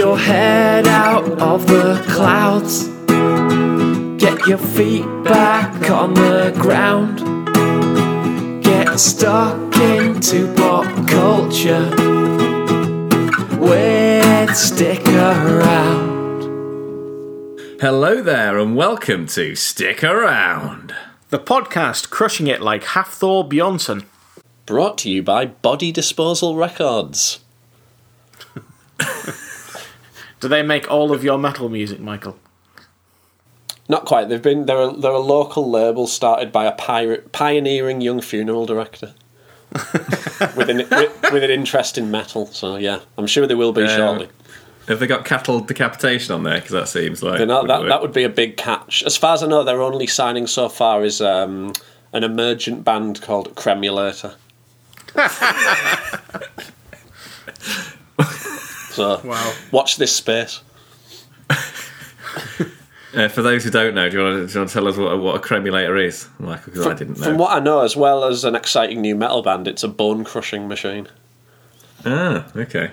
your head out of the clouds. Get your feet back on the ground. Get stuck into pop culture. With Stick Around. Hello there, and welcome to Stick Around. The podcast crushing it like Hafthor Bjornsson. Brought to you by Body Disposal Records. Do they make all of your metal music, Michael? Not quite. They've been they're a, they're a local label started by a pirate, pioneering young funeral director with, an, with, with an interest in metal. So yeah, I'm sure they will be Um, shortly. Have they got cattle decapitation on there? Because that seems like not, that that would be a big catch. As far as I know, their only signing so far is um, an emergent band called Cremulator. so Wow. watch this space. Uh, for those who don't know, do you want to, do you want to tell us what, a- what a cremulator is, Michael? Because I didn't know. From what I know, as well as an exciting new metal band, it's a bone crushing machine. ah, okay.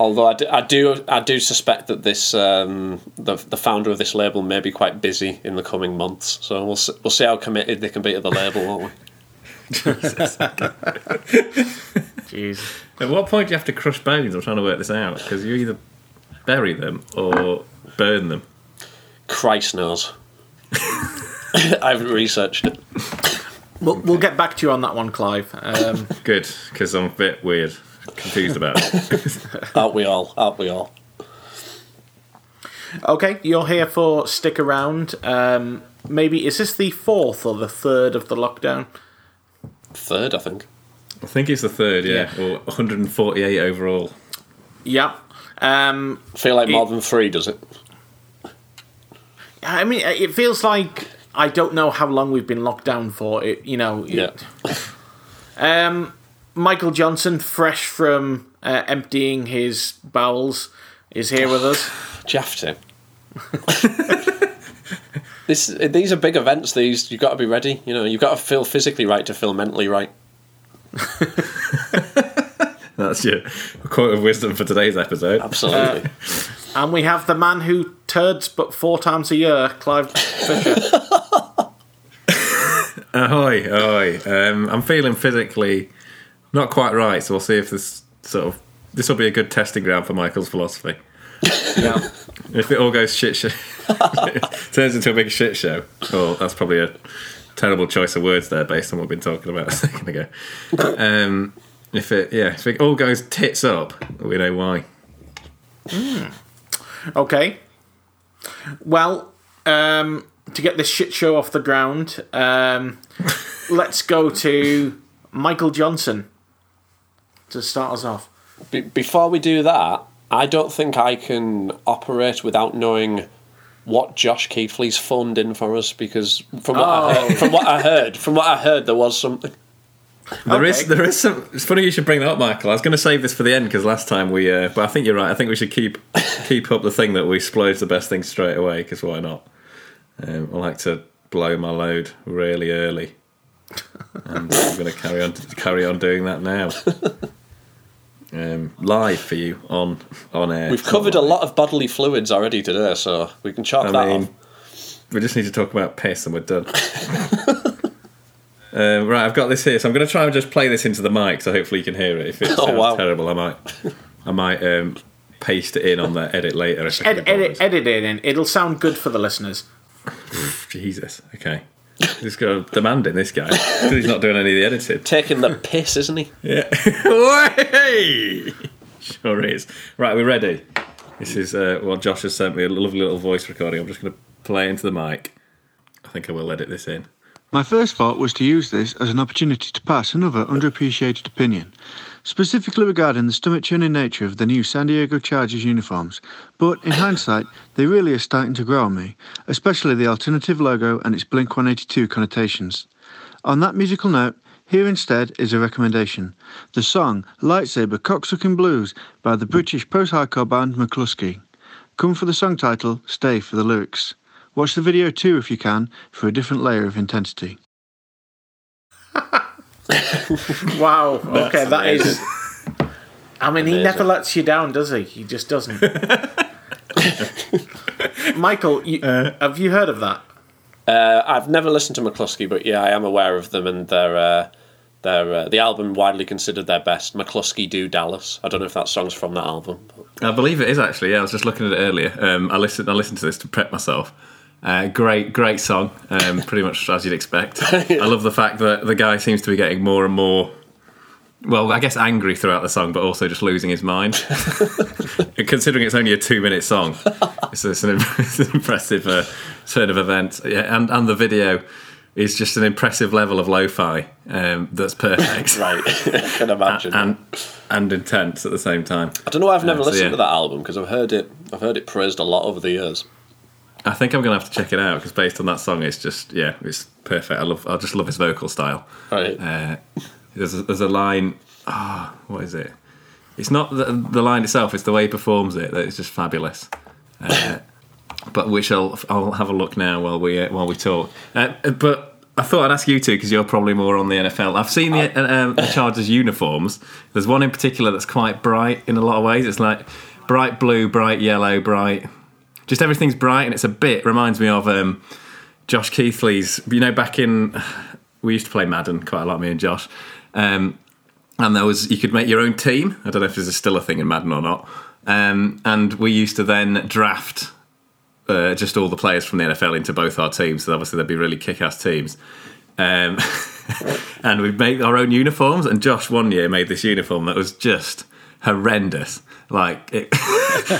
Although I do, I do, I do suspect that this um, the the founder of this label may be quite busy in the coming months. So we'll we'll see how committed they can be to the label, won't we? Jeez. At what point do you have to crush bones? I'm trying to work this out because you either bury them or burn them. Christ knows. I haven't researched it. We'll, we'll get back to you on that one, Clive. Um, Good, because I'm a bit weird, confused about it. Aren't we all? Aren't we all? okay, you're here for stick around. Um, maybe is this the fourth or the third of the lockdown? Third, I think. I think it's the third, yeah, or 148 overall. Yeah. Um, I feel like more than three, does it? I mean, it feels like I don't know how long we've been locked down for. It, you know. Yeah. Um, Michael Johnson, fresh from uh, emptying his bowels, is here with us. Do you have to? this, these are big events. These you've got to be ready. You know, you've got to feel physically right to feel mentally right. That's your quote of wisdom for today's episode. Absolutely. And we have the man who turds but four times a year, Clive Fisher. Ahoy, ahoy. Um, I'm feeling physically not quite right, so we'll see if this sort of this will be a good testing ground for Michael's philosophy. yeah. If it all goes shit, shit turns into a big shit show. Oh, that's probably a terrible choice of words there, based on what we've been talking about a second ago. Um, if it, yeah, if it all goes tits up, we know why. Okay. Well, um, to get this shit show off the ground, um, let's go to Michael Johnson to start us off. Be- before we do that, I don't think I can operate without knowing what Josh Keithley's phoned in for us because from what, I heard, from what I heard, from what I heard, there was something. There is, Okay. there is some. It's funny you should bring that up, Michael. I was going to save this for the end because last time we, uh, but I think you're right. I think we should keep keep up the thing that we splurge the best thing straight away because why not? Um, I like to blow my load really early, and I'm going to carry on carry on doing that now. Um, live for you on on air. We've It's not covered a lot of bodily fluids already today, so we can chalk I that mean, off. we just need to talk about piss and we're done. um, right, I've got this here, so I'm going to try and just play this into the mic, so hopefully you can hear it. If it Oh, sounds wow. terrible, I might, I might um, paste it in on the edit later. Ed- edit, edit it in. It'll sound good for the listeners. Jesus, okay. Just got demanding this guy 'cause he's not doing any of the editing. Taking the piss, isn't he? Yeah, Way! sure is. Right, we're ready. This is uh, well, Josh has sent me a lovely little voice recording. I'm just going to play into the mic. I think I will edit this in. My first thought was to use this as an opportunity to pass another underappreciated opinion, specifically regarding the stomach churning nature of the new San Diego Chargers uniforms. But in hindsight, they really are starting to grow on me, especially the alternative logo and its Blink 182 connotations. On that musical note, here instead is a recommendation the song Lightsaber Cocksucking Blues by the British post hardcore band McLusky. Come for the song title, stay for the lyrics. Watch the video too if you can for a different layer of intensity. Wow. Okay, that is I mean, he never lets you down, does he? He just doesn't. Michael, you, have you heard of that? Uh, I've never listened to McLusky, but yeah, I am aware of them and their uh, their uh, the album widely considered their best. McLusky Do Dallas. I don't know if that song's from that album. but- I believe it is actually. Yeah, I was just looking at it earlier. Um, I listened. I listened to this to prep myself. Uh, great, great song. Um, pretty much as you'd expect. I love the fact that the guy seems to be getting more and more. Well, I guess angry throughout the song, but also just losing his mind. Considering it's only a two-minute song, it's, it's, an, it's an impressive uh, turn of events. Yeah, and and the video is just an impressive level of lo-fi um, that's perfect Right, I can imagine. and and intense at the same time. I don't know why I've never Uh, so listened yeah. to that album because I've heard it. I've heard it praised a lot over the years. I think I'm gonna have to check it out because based on that song, it's just yeah, it's perfect. I love, I just love his vocal style. Right. Uh, there's a, there's a line. Ah, what is it? It's not the, the line itself; it's the way he performs it that is just fabulous. Uh, but which I'll I'll have a look now while we uh, while we talk. Uh, but I thought I'd ask you two because you're probably more on the NFL. I've seen the, uh, um, the Chargers uniforms. There's one in particular that's quite bright in a lot of ways. It's like bright blue, bright yellow, bright. Just everything's bright, and it's a bit reminds me of um, Josh Keithley's. You know, back in we used to play Madden quite a lot, me and Josh. Um, and there was you could make your own team. I don't know if this is still a thing in Madden or not. Um, and we used to then draft uh, just all the players from the NFL into both our teams. So obviously they'd be really kick-ass teams. Um, and we'd make our own uniforms. And Josh one year made this uniform that was just horrendous. Like it,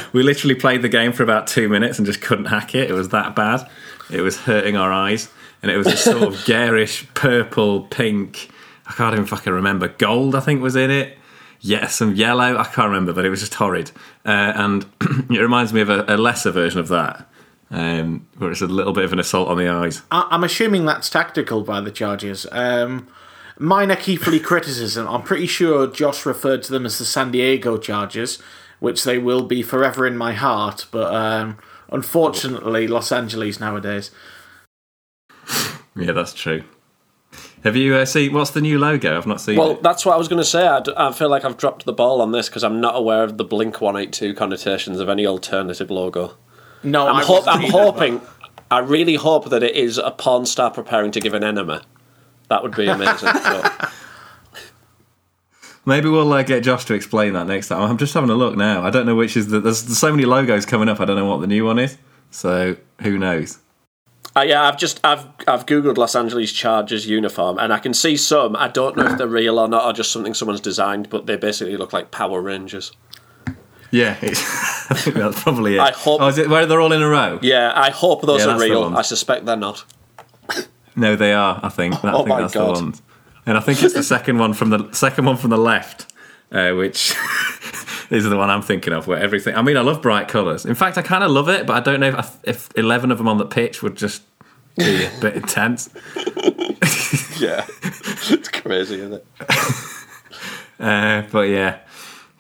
we literally played the game for about two minutes and just couldn't hack it. It was that bad. It was hurting our eyes, and it was a sort of garish purple, pink. I can't even fucking remember. Gold, I think, was in it. Yeah, some yellow. I can't remember, but it was just horrid. Uh, and it reminds me of a, a lesser version of that, um, where it's a little bit of an assault on the eyes. I- I'm assuming that's tactical by the Chargers. Um, minor Keithley criticism. I'm pretty sure Josh referred to them as the San Diego Chargers, which they will be forever in my heart. But um, unfortunately, Los Angeles nowadays. Yeah, that's true. Have you uh, seen what's the new logo? I've not seen Well, it. that's what I was going to say. I, d- I feel like I've dropped the ball on this because I'm not aware of the Blink 182 connotations of any alternative logo. No, I'm, I ho- I'm either, hoping, I really hope that it is a porn star preparing to give an enema. That would be amazing. but, Maybe we'll uh, get Josh to explain that next time. I'm just having a look now. I don't know which is the. There's, there's so many logos coming up. I don't know what the new one is. So who knows? uh, yeah, I've just I've I've googled Los Angeles Chargers uniform and I can see some. I don't know if they're real or not, or just something someone's designed, but they basically look like Power Rangers. Yeah, it's, I think that's probably it. I hope- Oh, it where they're all in a row? Yeah, I hope those Yeah, are real. I suspect they're not. No, they are. I think. I Oh think my that's God. the ones. And I think it's the second one from the second one from the left, uh, which is the one I'm thinking of. Where everything. I mean, I love bright colours. In fact, I kind of love it, but I don't know if I, if eleven of them on the pitch would just be a bit intense. Yeah, it's crazy, isn't it? Uh, but yeah,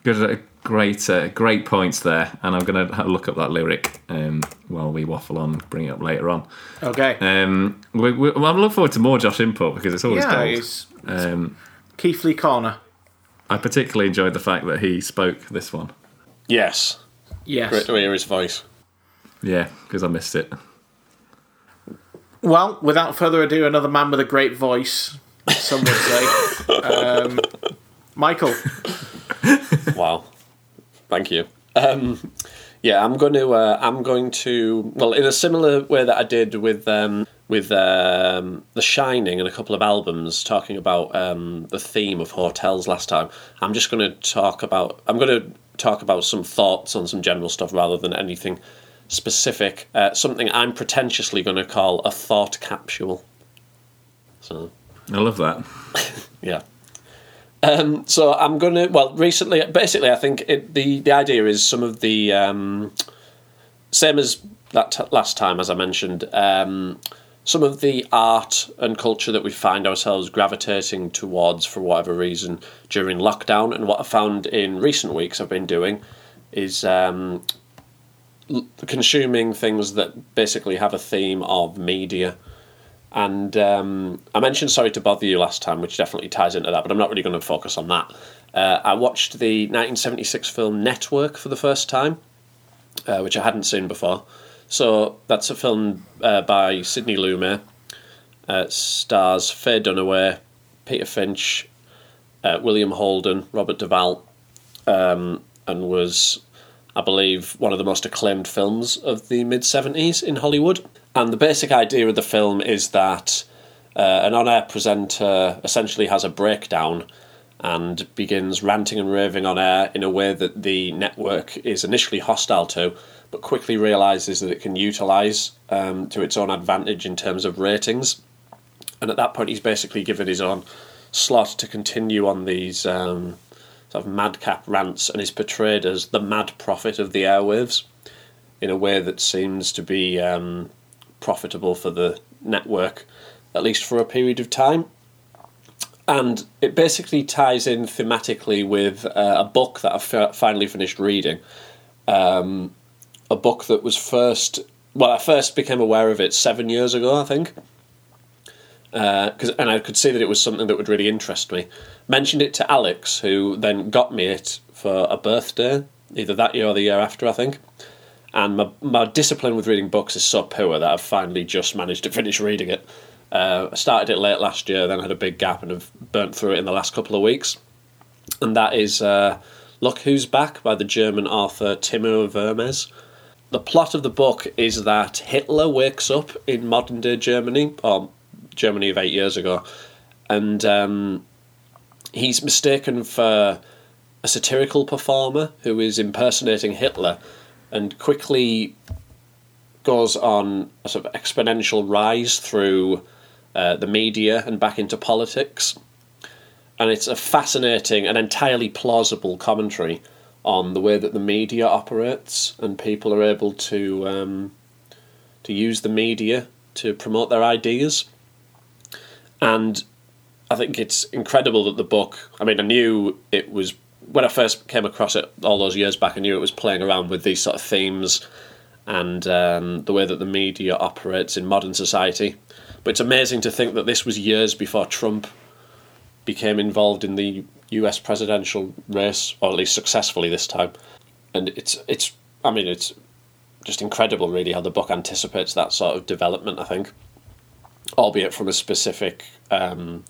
good, uh, great, uh, great points there. And I'm going to look up that lyric um, while we waffle on, bring it up later on. Okay. Um, we, we, well, I'm looking forward to more Josh input because it's always yeah, gold. it's Um, Keithley Corner. I particularly enjoyed the fact that he spoke this one. Yes, Yes. great to hear his voice. Yeah, because I missed it. Well, without further ado, another man with a great voice, some would say. um, Michael. Wow, thank you. Um, yeah, I'm going to. Uh, I'm going to. Well, in a similar way that I did with um, with um, The Shining and a couple of albums, talking about um, the theme of hotels last time. I'm just going to talk about. I'm going to talk about some thoughts on some general stuff rather than anything specific. Uh, something I'm pretentiously going to call a thought capsule. So I love that. yeah. Um, so I'm gonna. Well, recently, basically, I think it, the the idea is some of the um, same as that t- last time, as I mentioned. Um, some of the art and culture that we find ourselves gravitating towards for whatever reason during lockdown, and what I found in recent weeks, I've been doing is um, l- consuming things that basically have a theme of media. And um, I mentioned Sorry to Bother You last time, which definitely ties into that, but I'm not really going to focus on that. Uh, I watched the 1976 film Network for the first time, uh, which I hadn't seen before. So that's a film uh, by Sidney Lumet. Uh, stars Faye Dunaway, Peter Finch, uh, William Holden, Robert Duvall, um, and was, I believe, one of the most acclaimed films of the mid 70s in Hollywood. And the basic idea of the film is that uh, an on air presenter essentially has a breakdown and begins ranting and raving on air in a way that the network is initially hostile to, but quickly realizes that it can utilize um, to its own advantage in terms of ratings. And at that point, he's basically given his own slot to continue on these um, sort of madcap rants and is portrayed as the mad prophet of the airwaves in a way that seems to be um, profitable for the network, at least for a period of time. And it basically ties in thematically with uh, a book that I f- finally finished reading. Um, a book that was first, well, I first became aware of it seven years ago, I think. Because and I could see that it was something that would really interest me. Mentioned it to Alex, who then got me it for a birthday, either that year or the year after, I think. And my, my discipline with reading books is so poor that I've finally just managed to finish reading it. Uh, I started it late last year, then had a big gap and have burnt through it in the last couple of weeks. And that is uh, Look Who's Back by the German author Timur Vermes. The plot of the book is that Hitler wakes up in modern day Germany, or Germany of eight years ago, and um, he's mistaken for a satirical performer who is impersonating Hitler and quickly goes on a sort of exponential rise through uh, the media and back into politics. And it's a fascinating and entirely plausible commentary on the way that the media operates and people are able to um, to use the media to promote their ideas. And I think it's incredible that the book. I mean, I knew it was when I first came across it all those years back. I knew it was playing around with these sort of themes and um, the way that the media operates in modern society. But it's amazing to think that this was years before Trump became involved in the U.S. presidential race, or at least successfully this time. And it's it's. I mean, it's just incredible, really, how the book anticipates that sort of development. I think, albeit from a specific um,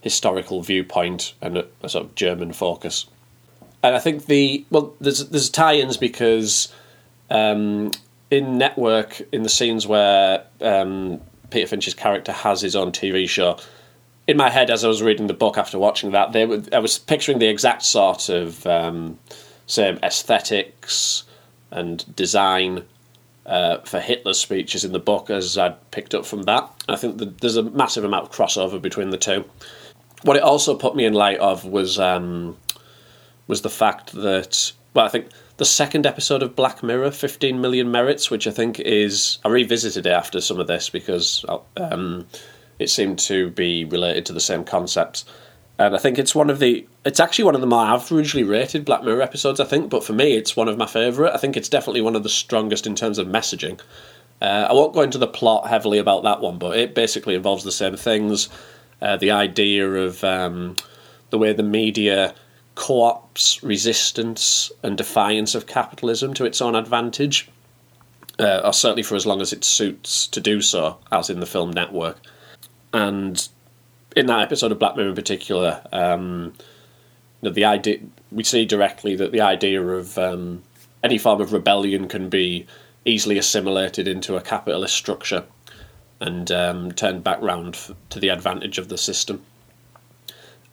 historical viewpoint and a, a sort of German focus. And I think the well, there's there's tie-ins because um, in Network, in the scenes where um, Peter Finch's character has his own TV show, in my head as I was reading the book after watching that, they were, I was picturing the exact sort of um, same aesthetics and design uh, for Hitler's speeches in the book as I'd picked up from that. I think that there's a massive amount of crossover between the two. What it also put me in light of was um, was the fact that well, I think the second episode of Black Mirror, 15 Million Merits, which I think is I revisited it after some of this because um, it seemed to be related to the same concepts. And I think it's one of the it's actually one of the more averagely rated Black Mirror episodes, I think, but for me it's one of my favourite. I think it's definitely one of the strongest in terms of messaging. Uh, I won't go into the plot heavily about that one, but it basically involves the same things. Uh, the idea of um, the way the media co-ops resistance and defiance of capitalism to its own advantage, uh, or certainly for as long as it suits to do so, as in the film Network. And in that episode of Black Mirror in particular, um, you know, the idea we see directly that the idea of um, any form of rebellion can be easily assimilated into a capitalist structure and um, turned back round to the advantage of the system.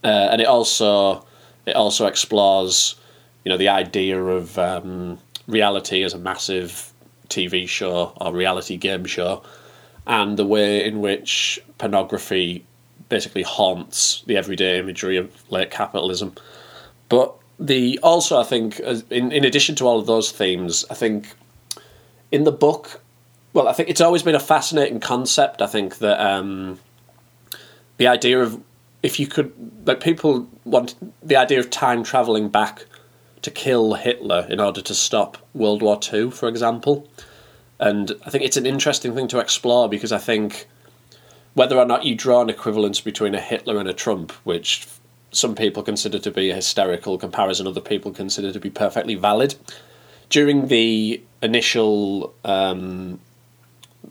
Uh, and it also it also explores, you know, the idea of um, reality as a massive TV show or reality game show, and the way in which pornography basically haunts the everyday imagery of late capitalism. But the also, I think, in in addition to all of those themes, I think in the book, well, I think it's always been a fascinating concept. I think that um, the idea of if you could, like, people want the idea of time traveling back to kill Hitler in order to stop World War Two, for example. And I think it's an interesting thing to explore because I think whether or not you draw an equivalence between a Hitler and a Trump, which some people consider to be a hysterical comparison, other people consider to be perfectly valid. During the initial um,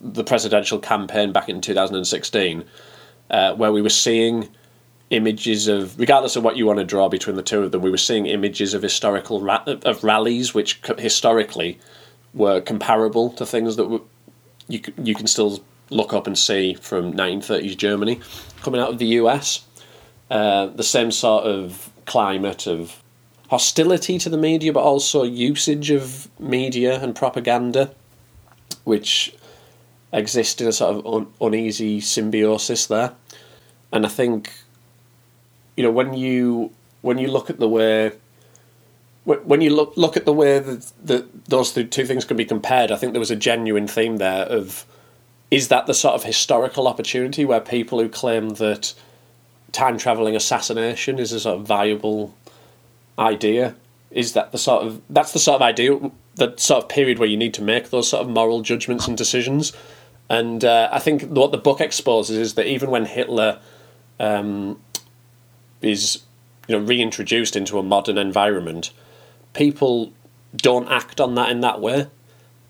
the presidential campaign back in 2016, uh, where we were seeing images of, regardless of what you want to draw between the two of them, we were seeing images of historical ra- of rallies, which historically were comparable to things that were, you you can still look up and see from 1930s Germany coming out of the US. Uh, the same sort of climate of hostility to the media, but also usage of media and propaganda, which exist in a sort of un- uneasy symbiosis there. And I think, you know, when you when you look at the way when you look look at the way that, those two two things can be compared, I think there was a genuine theme there of is that the sort of historical opportunity where people who claim that time traveling assassination is a sort of viable idea? Is that the sort of that's the sort of idea the sort of period where you need to make those sort of moral judgments and decisions. And uh, I think what the book exposes is that even when Hitler um, is you know reintroduced into a modern environment, people don't act on that in that way.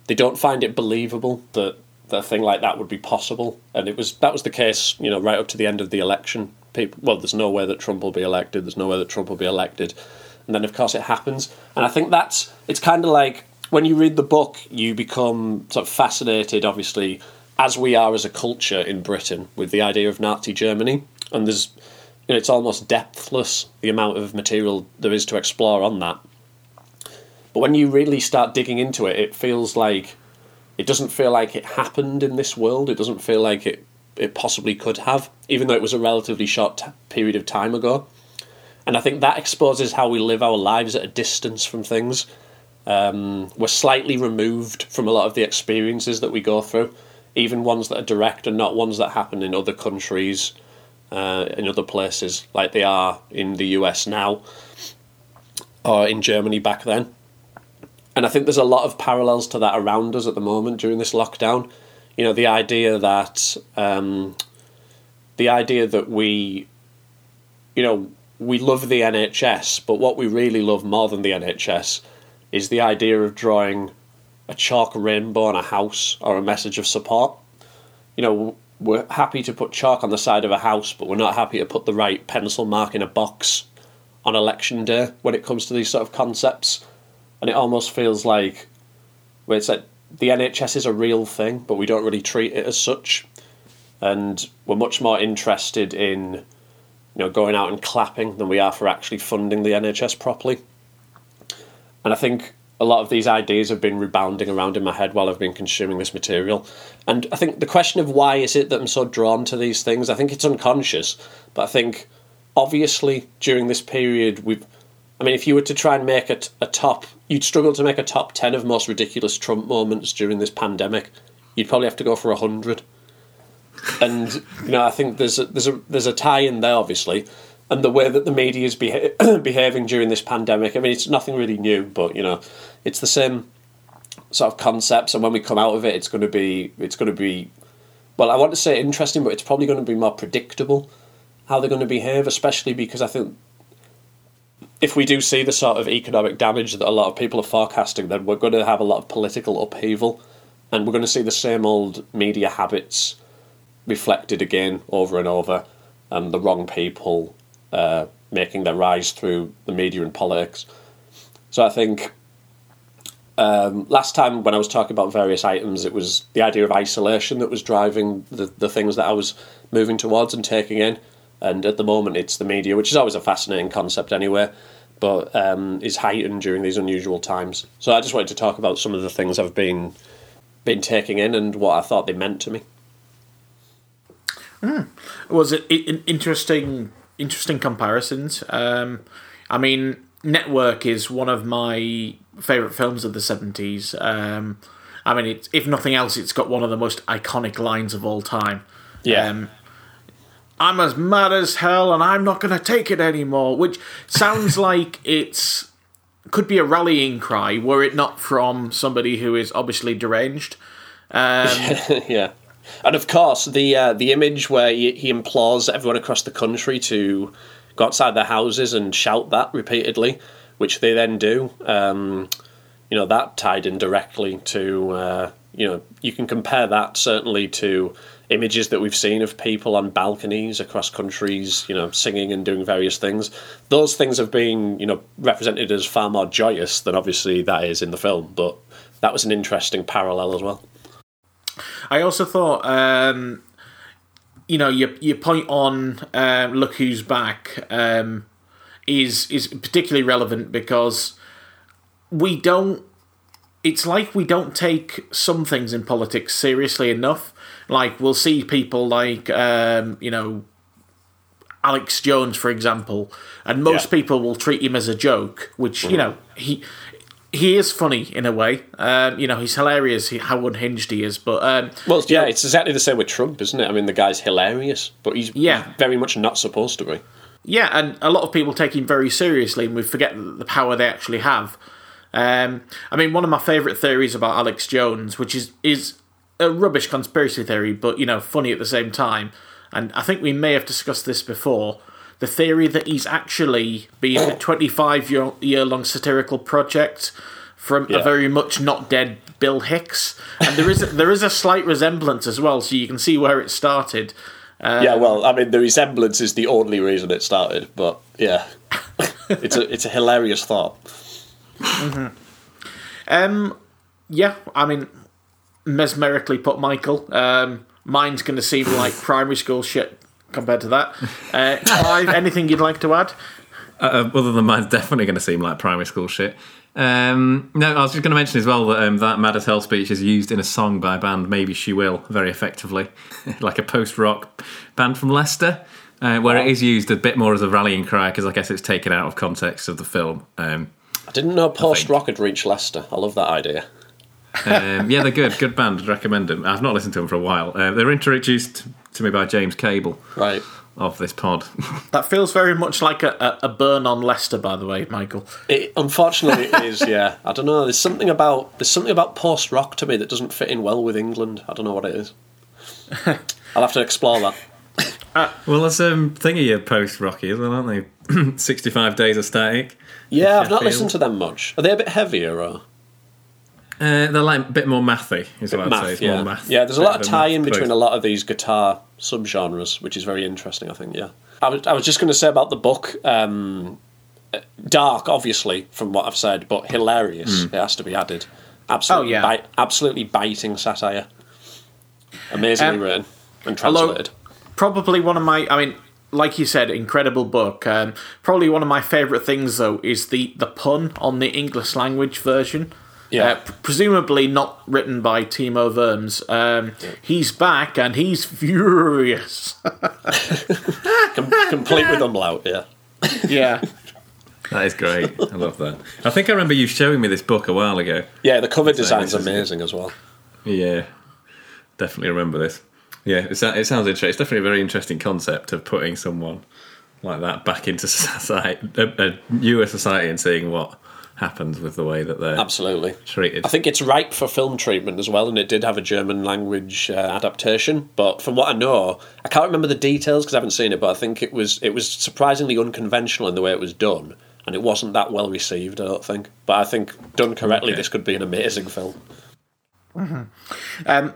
They don't find it believable that, that a thing like that would be possible, and it was that was the case. You know, right up to the end of the election, people well, there's no way that Trump will be elected. There's no way that Trump will be elected, and then of course it happens. And I think that's it's kind of like when you read the book, you become sort of fascinated, obviously, as we are as a culture in Britain with the idea of Nazi Germany, and there's it's almost depthless the amount of material there is to explore on that. But when you really start digging into it, it feels like it doesn't feel like it happened in this world. It doesn't feel like it it possibly could have, even though it was a relatively short t- period of time ago. And I think that exposes how we live our lives at a distance from things. Um, we're slightly removed from a lot of the experiences that we go through, even ones that are direct and not ones that happen in other countries, uh, in other places, like they are in the US now, or in Germany back then. And I think there's a lot of parallels to that around us at the moment during this lockdown. You know, the idea that um, the idea that we, you know, we love the NHS, but what we really love more than the NHS is the idea of drawing a chalk rainbow on a house or a message of support. You know, we're happy to put chalk on the side of a house, but we're not happy to put the right pencil mark in a box on election day when it comes to these sort of concepts. And it almost feels like where it's like the NHS is a real thing, but we don't really treat it as such. And we're much more interested in, you know, going out and clapping than we are for actually funding the NHS properly. And I think a lot of these ideas have been rebounding around in my head while I've been consuming this material. And I think the question of why is it that I'm so drawn to these things, I think it's unconscious. But I think obviously during this period we've I mean, if you were to try and make a, a top, you'd struggle to make a top 10 of most ridiculous Trump moments during this pandemic. You'd probably have to go for 100. And, you know, I think there's a, there's a, there's a tie in there, obviously. And the way that the media is beha- behaving during this pandemic, I mean, it's nothing really new, but, you know, it's the same sort of concepts. And when we come out of it, it's going to be, it's going to be, well, I want to say interesting, but it's probably going to be more predictable how they're going to behave, especially because I think if we do see the sort of economic damage that a lot of people are forecasting, then we're going to have a lot of political upheaval, and we're going to see the same old media habits reflected again over and over, and the wrong people uh, making their rise through the media and politics. So I think um, last time when I was talking about various items, it was the idea of isolation that was driving the, the things that I was moving towards and taking in. And at the moment, it's the media, which is always a fascinating concept anyway, but um, is heightened during these unusual times. So I just wanted to talk about some of the things I've been been taking in and what I thought they meant to me. was it, it interesting interesting comparisons um, i mean network is one of my favorite films of the 70s um, i mean it's, if nothing else it's got one of the most iconic lines of all time Yeah. um, i'm as mad as hell and i'm not going to take it anymore which sounds like it's could be a rallying cry were it not from somebody who is obviously deranged um, yeah. And of course, the uh, the image where he, he implores everyone across the country to go outside their houses and shout that repeatedly, which they then do. Um, you know that tied in directly to uh, you know you can compare that certainly to images that we've seen of people on balconies across countries, you know, singing and doing various things. Those things have been, you know, represented as far more joyous than obviously that is in the film, but that was an interesting parallel as well. I also thought, um, you know, your your point on uh, look who's back um, is is particularly relevant because we don't. It's like we don't take some things in politics seriously enough. Like we'll see people like um, you know Alex Jones, for example, and most Yeah. people will treat him as a joke, which you know he he is funny in a way. Um, you know he's hilarious how unhinged he is, but um, Well, yeah, it's exactly the same with Trump, isn't it? I mean, the guy's hilarious, but he's Yeah. very much not supposed to be. Yeah, and a lot of people take him very seriously, and we forget the power they actually have. Um, I mean, one of my favourite theories about Alex Jones, which is is a rubbish conspiracy theory, but you know, funny at the same time, and I think we may have discussed this before. The theory that he's actually been a 25 year, year long satirical project from Yeah. a very much not dead Bill Hicks, and there is a, there is a slight resemblance as well, so you can see where it started. yeah, well, I mean, the resemblance is the only reason it started, but yeah, it's a it's a hilarious thought. Um, yeah, I mean, mesmerically put, Michael. Um, mine's going to seem like primary school shit compared to that. Uh, Clive, anything you'd like to add? Uh, other than mine's definitely going to seem like primary school shit. Um, no, I was just going to mention as well that um, that Mad as Hell speech is used in a song by a band, Maybeshewill, very effectively, like a post rock band from Leicester, uh, where it is used a bit more as a rallying cry because I guess it's taken out of context of the film. Um, I didn't know post rock had reached Leicester. I love that idea. Um, yeah, they're good, good band. I'd recommend them. I've not listened to them for a while. Uh, they were introduced to me by James Cable Right. of this pod. That feels very much like a, a, a burn on Leicester, by the way, Michael. It, unfortunately, it is. Yeah, I don't know. There's something about there's something about post rock to me that doesn't fit in well with England. I don't know what it is. I'll have to explore that. well, there's um, thingy of post rocky as well, aren't they? 65 Days of Static. Yeah, I've not listened to them much. Are they a bit heavier or Uh, they're like a bit more mathy, is what I'd say. math? It's Yeah, more math. yeah. There's a lot of tie-in math between a lot of these guitar subgenres, which is very interesting. I think. Yeah. I was I was just going to say about the book. Um, dark, obviously, from what I've said, but hilarious. It has to be added. Absolutely, Oh, yeah. bite, absolutely biting satire. Amazingly Um, written and although- translated. Probably one of my, I mean, like you said, incredible book. Um, probably one of my favourite things, though, is the, the pun on the English language version. Yeah. Uh, p- presumably not written by Timur Vermes. Um, He's back and he's furious. Com- complete with umlaut. Yeah. yeah. That is great. I love that. I think I remember you showing me this book a while ago. Yeah, the cover design's is- amazing as well. Yeah, definitely remember this. Yeah, it, it sounds interesting. It's definitely a very interesting concept of putting someone like that back into society, a, a newer society, and seeing what happens with the way that they're Absolutely. treated. I think it's ripe for film treatment as well, and it did have a German language uh, adaptation. But from what I know, I can't remember the details because I haven't seen it. But I think it was it was surprisingly unconventional in the way it was done, and it wasn't that well received. I don't think, but I think done correctly, Okay. this could be an amazing film. Um,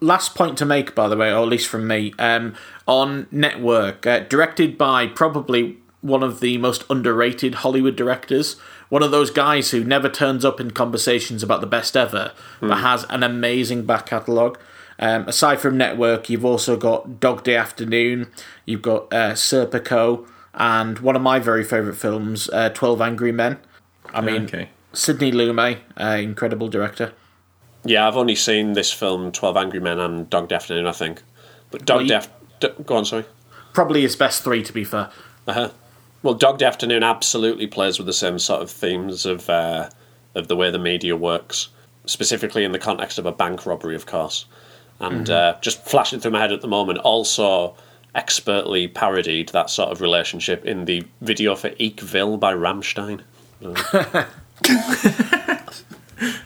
last point to make, by the way, or at least from me, um, on Network, uh, directed by probably one of the most underrated Hollywood directors, one of those guys who never turns up in conversations about the best ever, but has an amazing back catalogue. Um, aside from Network, you've also got Dog Day Afternoon, you've got uh, Serpico, and one of my very favourite films, uh, 12 Angry Men. I mean, okay. Sidney Lumet, uh, incredible director. Yeah, I've only seen this film, Twelve Angry Men, and Dog Day Afternoon, I think. But Dog Well, Day Af- D- go on, sorry. Probably his best three, to be fair. Uh-huh. Well, Dog Day Afternoon absolutely plays with the same sort of themes of uh, of the way the media works, specifically in the context of a bank robbery, of course. And uh, just flashing through my head at the moment, also expertly parodied that sort of relationship in the video for Ich will by Rammstein.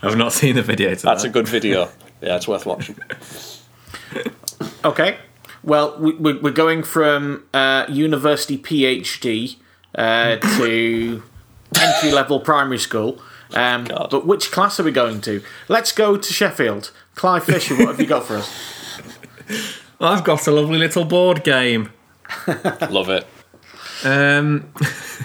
I've not seen the video. To That's a good video. Yeah, it's worth watching. Okay. Well, we, we- we're going from uh, university PhD uh, to entry level primary school. Um, but which class are we going to? Let's go to Sheffield. Clive Fisher, what have you got for us? I've got a lovely little board game. Love it. Um,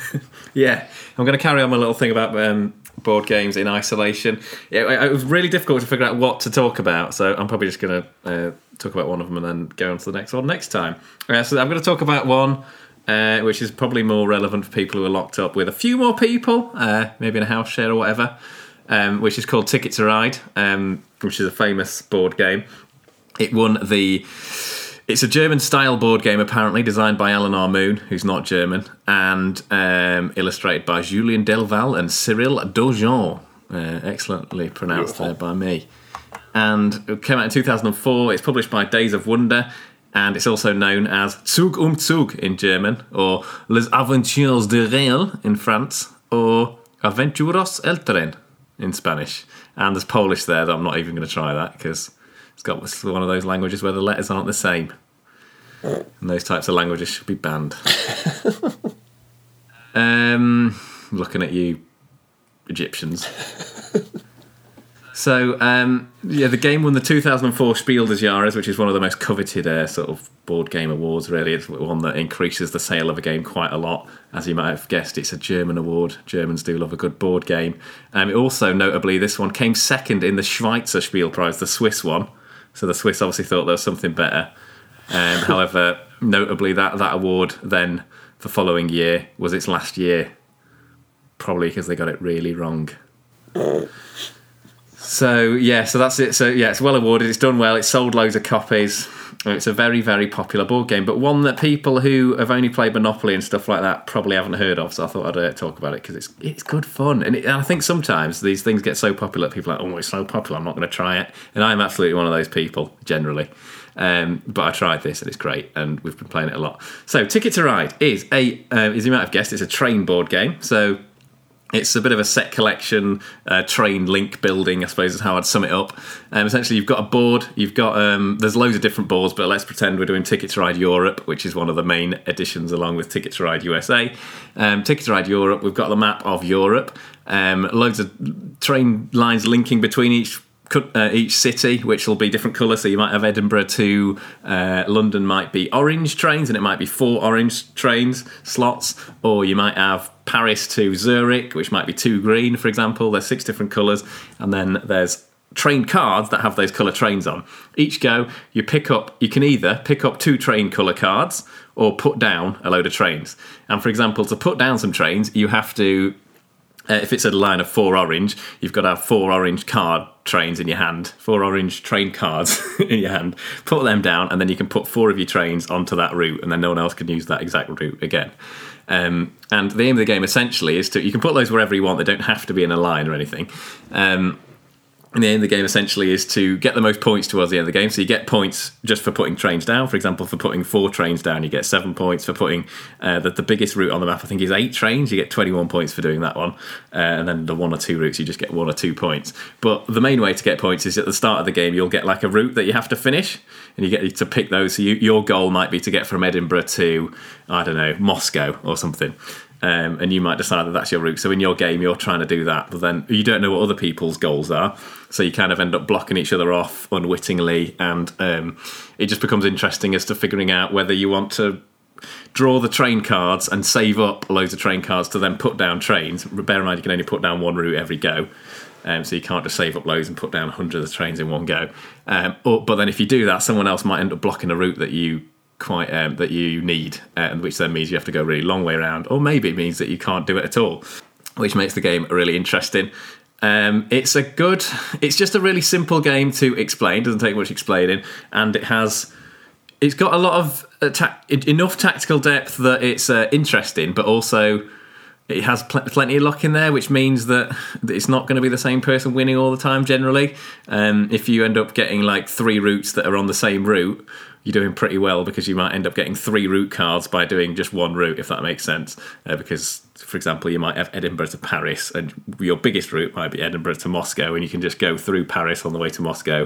yeah, I'm going to carry on my little thing about um, board games in isolation. It, it was really difficult to figure out what to talk about, so I'm probably just going to uh, talk about one of them and then go on to the next one next time. Uh, so I'm going to talk about one. Uh, which is probably more relevant for people who are locked up with a few more people, uh, maybe in a house share or whatever, um, which is called Ticket to Ride, um, which is a famous board game. It won the. It's a German style board game, apparently, designed by Alan R. Moon, who's not German, and um, illustrated by Julien Delval and Cyrille Daujean. Uh, excellently pronounced there by me. And it came out in 2004. It's published by Days of Wonder, and it's also known as Zug um Zug in German, or Les Aventures de Réel in France, or Aventuros el Tren in Spanish. And there's Polish there that I'm not even going to try that because it's got it's one of those languages where the letters aren't the same. And those types of languages should be banned. um, looking at you, Egyptians. So, um, yeah, the game won the 2004 Spiel des Jahres, which is one of the most coveted uh, sort of board game awards, really. It's one that increases the sale of a game quite a lot. As you might have guessed, it's a German award. Germans do love a good board game. Um, also, notably, this one came second in the Schweizer Spiel Prize, the Swiss one. So the Swiss obviously thought there was something better. Um, however, notably, that, that award then, the following year, was its last year. Probably because they got it really wrong. So yeah, so that's it. So yeah, it's well awarded. It's done well. It's sold loads of copies. It's a very very popular board game, but one that people who have only played Monopoly and stuff like that probably haven't heard of. So I thought I'd uh, talk about it because it's it's good fun, and, it, and I think sometimes these things get so popular, people are like, oh, it's so popular, I'm not going to try it. And I'm absolutely one of those people generally. Um, but I tried this and it's great, and we've been playing it a lot. So Ticket to Ride is a, uh, as you might have guessed, it's a train board game. So it's a bit of a set collection, uh, train link building, I suppose is how I'd sum it up. Um, essentially, you've got a board, you've got, um, there's loads of different boards, but let's pretend we're doing Ticket to Ride Europe, which is one of the main additions along with Ticket to Ride USA. Um, Ticket to Ride Europe, we've got the map of Europe, um, loads of train lines linking between each uh, each city, which will be different colours. So you might have Edinburgh to uh, London, might be orange trains, and it might be four orange trains slots, or you might have Paris to Zurich, which might be two green, for example. There's six different colours, and then there's train cards that have those colour trains on. Each go, you pick up, you can either pick up two train colour cards or put down a load of trains. And for example, to put down some trains, you have to uh, if it's a line of four orange, you've got to have four orange card trains in your hand, four orange train cards in your hand. Put them down, and then you can put four of your trains onto that route, and then no one else can use that exact route again. Um, and the aim of the game essentially is to you can put those wherever you want. They don't have to be in a line or anything. Um, and the aim of the game essentially is to get the most points towards the end of the game. So you get points just for putting trains down. For example, for putting four trains down, you get seven points. For putting uh, the, the biggest route on the map, I think, is eight trains. You get 21 points for doing that one. Uh, and then the one or two routes, you just get one or two points. But the main way to get points is at the start of the game, you'll get like a route that you have to finish. And you get to pick those. So you, your goal might be to get from Edinburgh to, I don't know, Moscow or something. Um, and you might decide that that's your route. So in your game, you're trying to do that, but then you don't know what other people's goals are. So you kind of end up blocking each other off unwittingly, and um, it just becomes interesting as to figuring out whether you want to draw the train cards and save up loads of train cards to then put down trains. Bear in mind, you can only put down one route every go. Um, so you can't just save up loads and put down hundreds of trains in one go. Um, or, but then if you do that, someone else might end up blocking a route that you quite um, that you need, uh, which then means you have to go a really long way around, or maybe it means that you can't do it at all, which makes the game really interesting. Um, it's a good, it's just a really simple game to explain. Doesn't take much explaining, and it has, it's got a lot of uh, ta- enough tactical depth that it's uh, interesting, but also it has pl- plenty of luck in there, which means that it's not going to be the same person winning all the time. Generally, um, if you end up getting like three routes that are on the same route, you're doing pretty well because you might end up getting three route cards by doing just one route, if that makes sense. Uh, because, for example, you might have Edinburgh to Paris, and your biggest route might be Edinburgh to Moscow, and you can just go through Paris on the way to Moscow,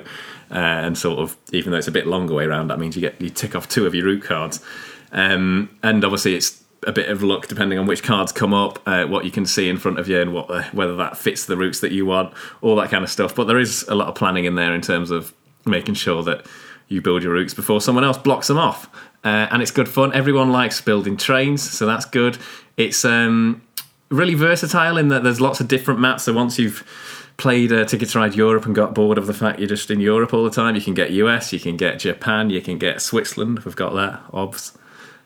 uh, and sort of, even though it's a bit longer way around, that means you get you tick off two of your route cards, um, and obviously it's a bit of luck depending on which cards come up, uh, what you can see in front of you, and what uh, whether that fits the routes that you want, all that kind of stuff. But there is a lot of planning in there in terms of making sure that you build your routes before someone else blocks them off, uh, and it's good fun. Everyone likes building trains, so that's good. It's um, really versatile in that there's lots of different maps. So once you've played uh, Ticket to Ride Europe and got bored of the fact you're just in Europe all the time, you can get US, you can get Japan, you can get Switzerland. We've got that, obs.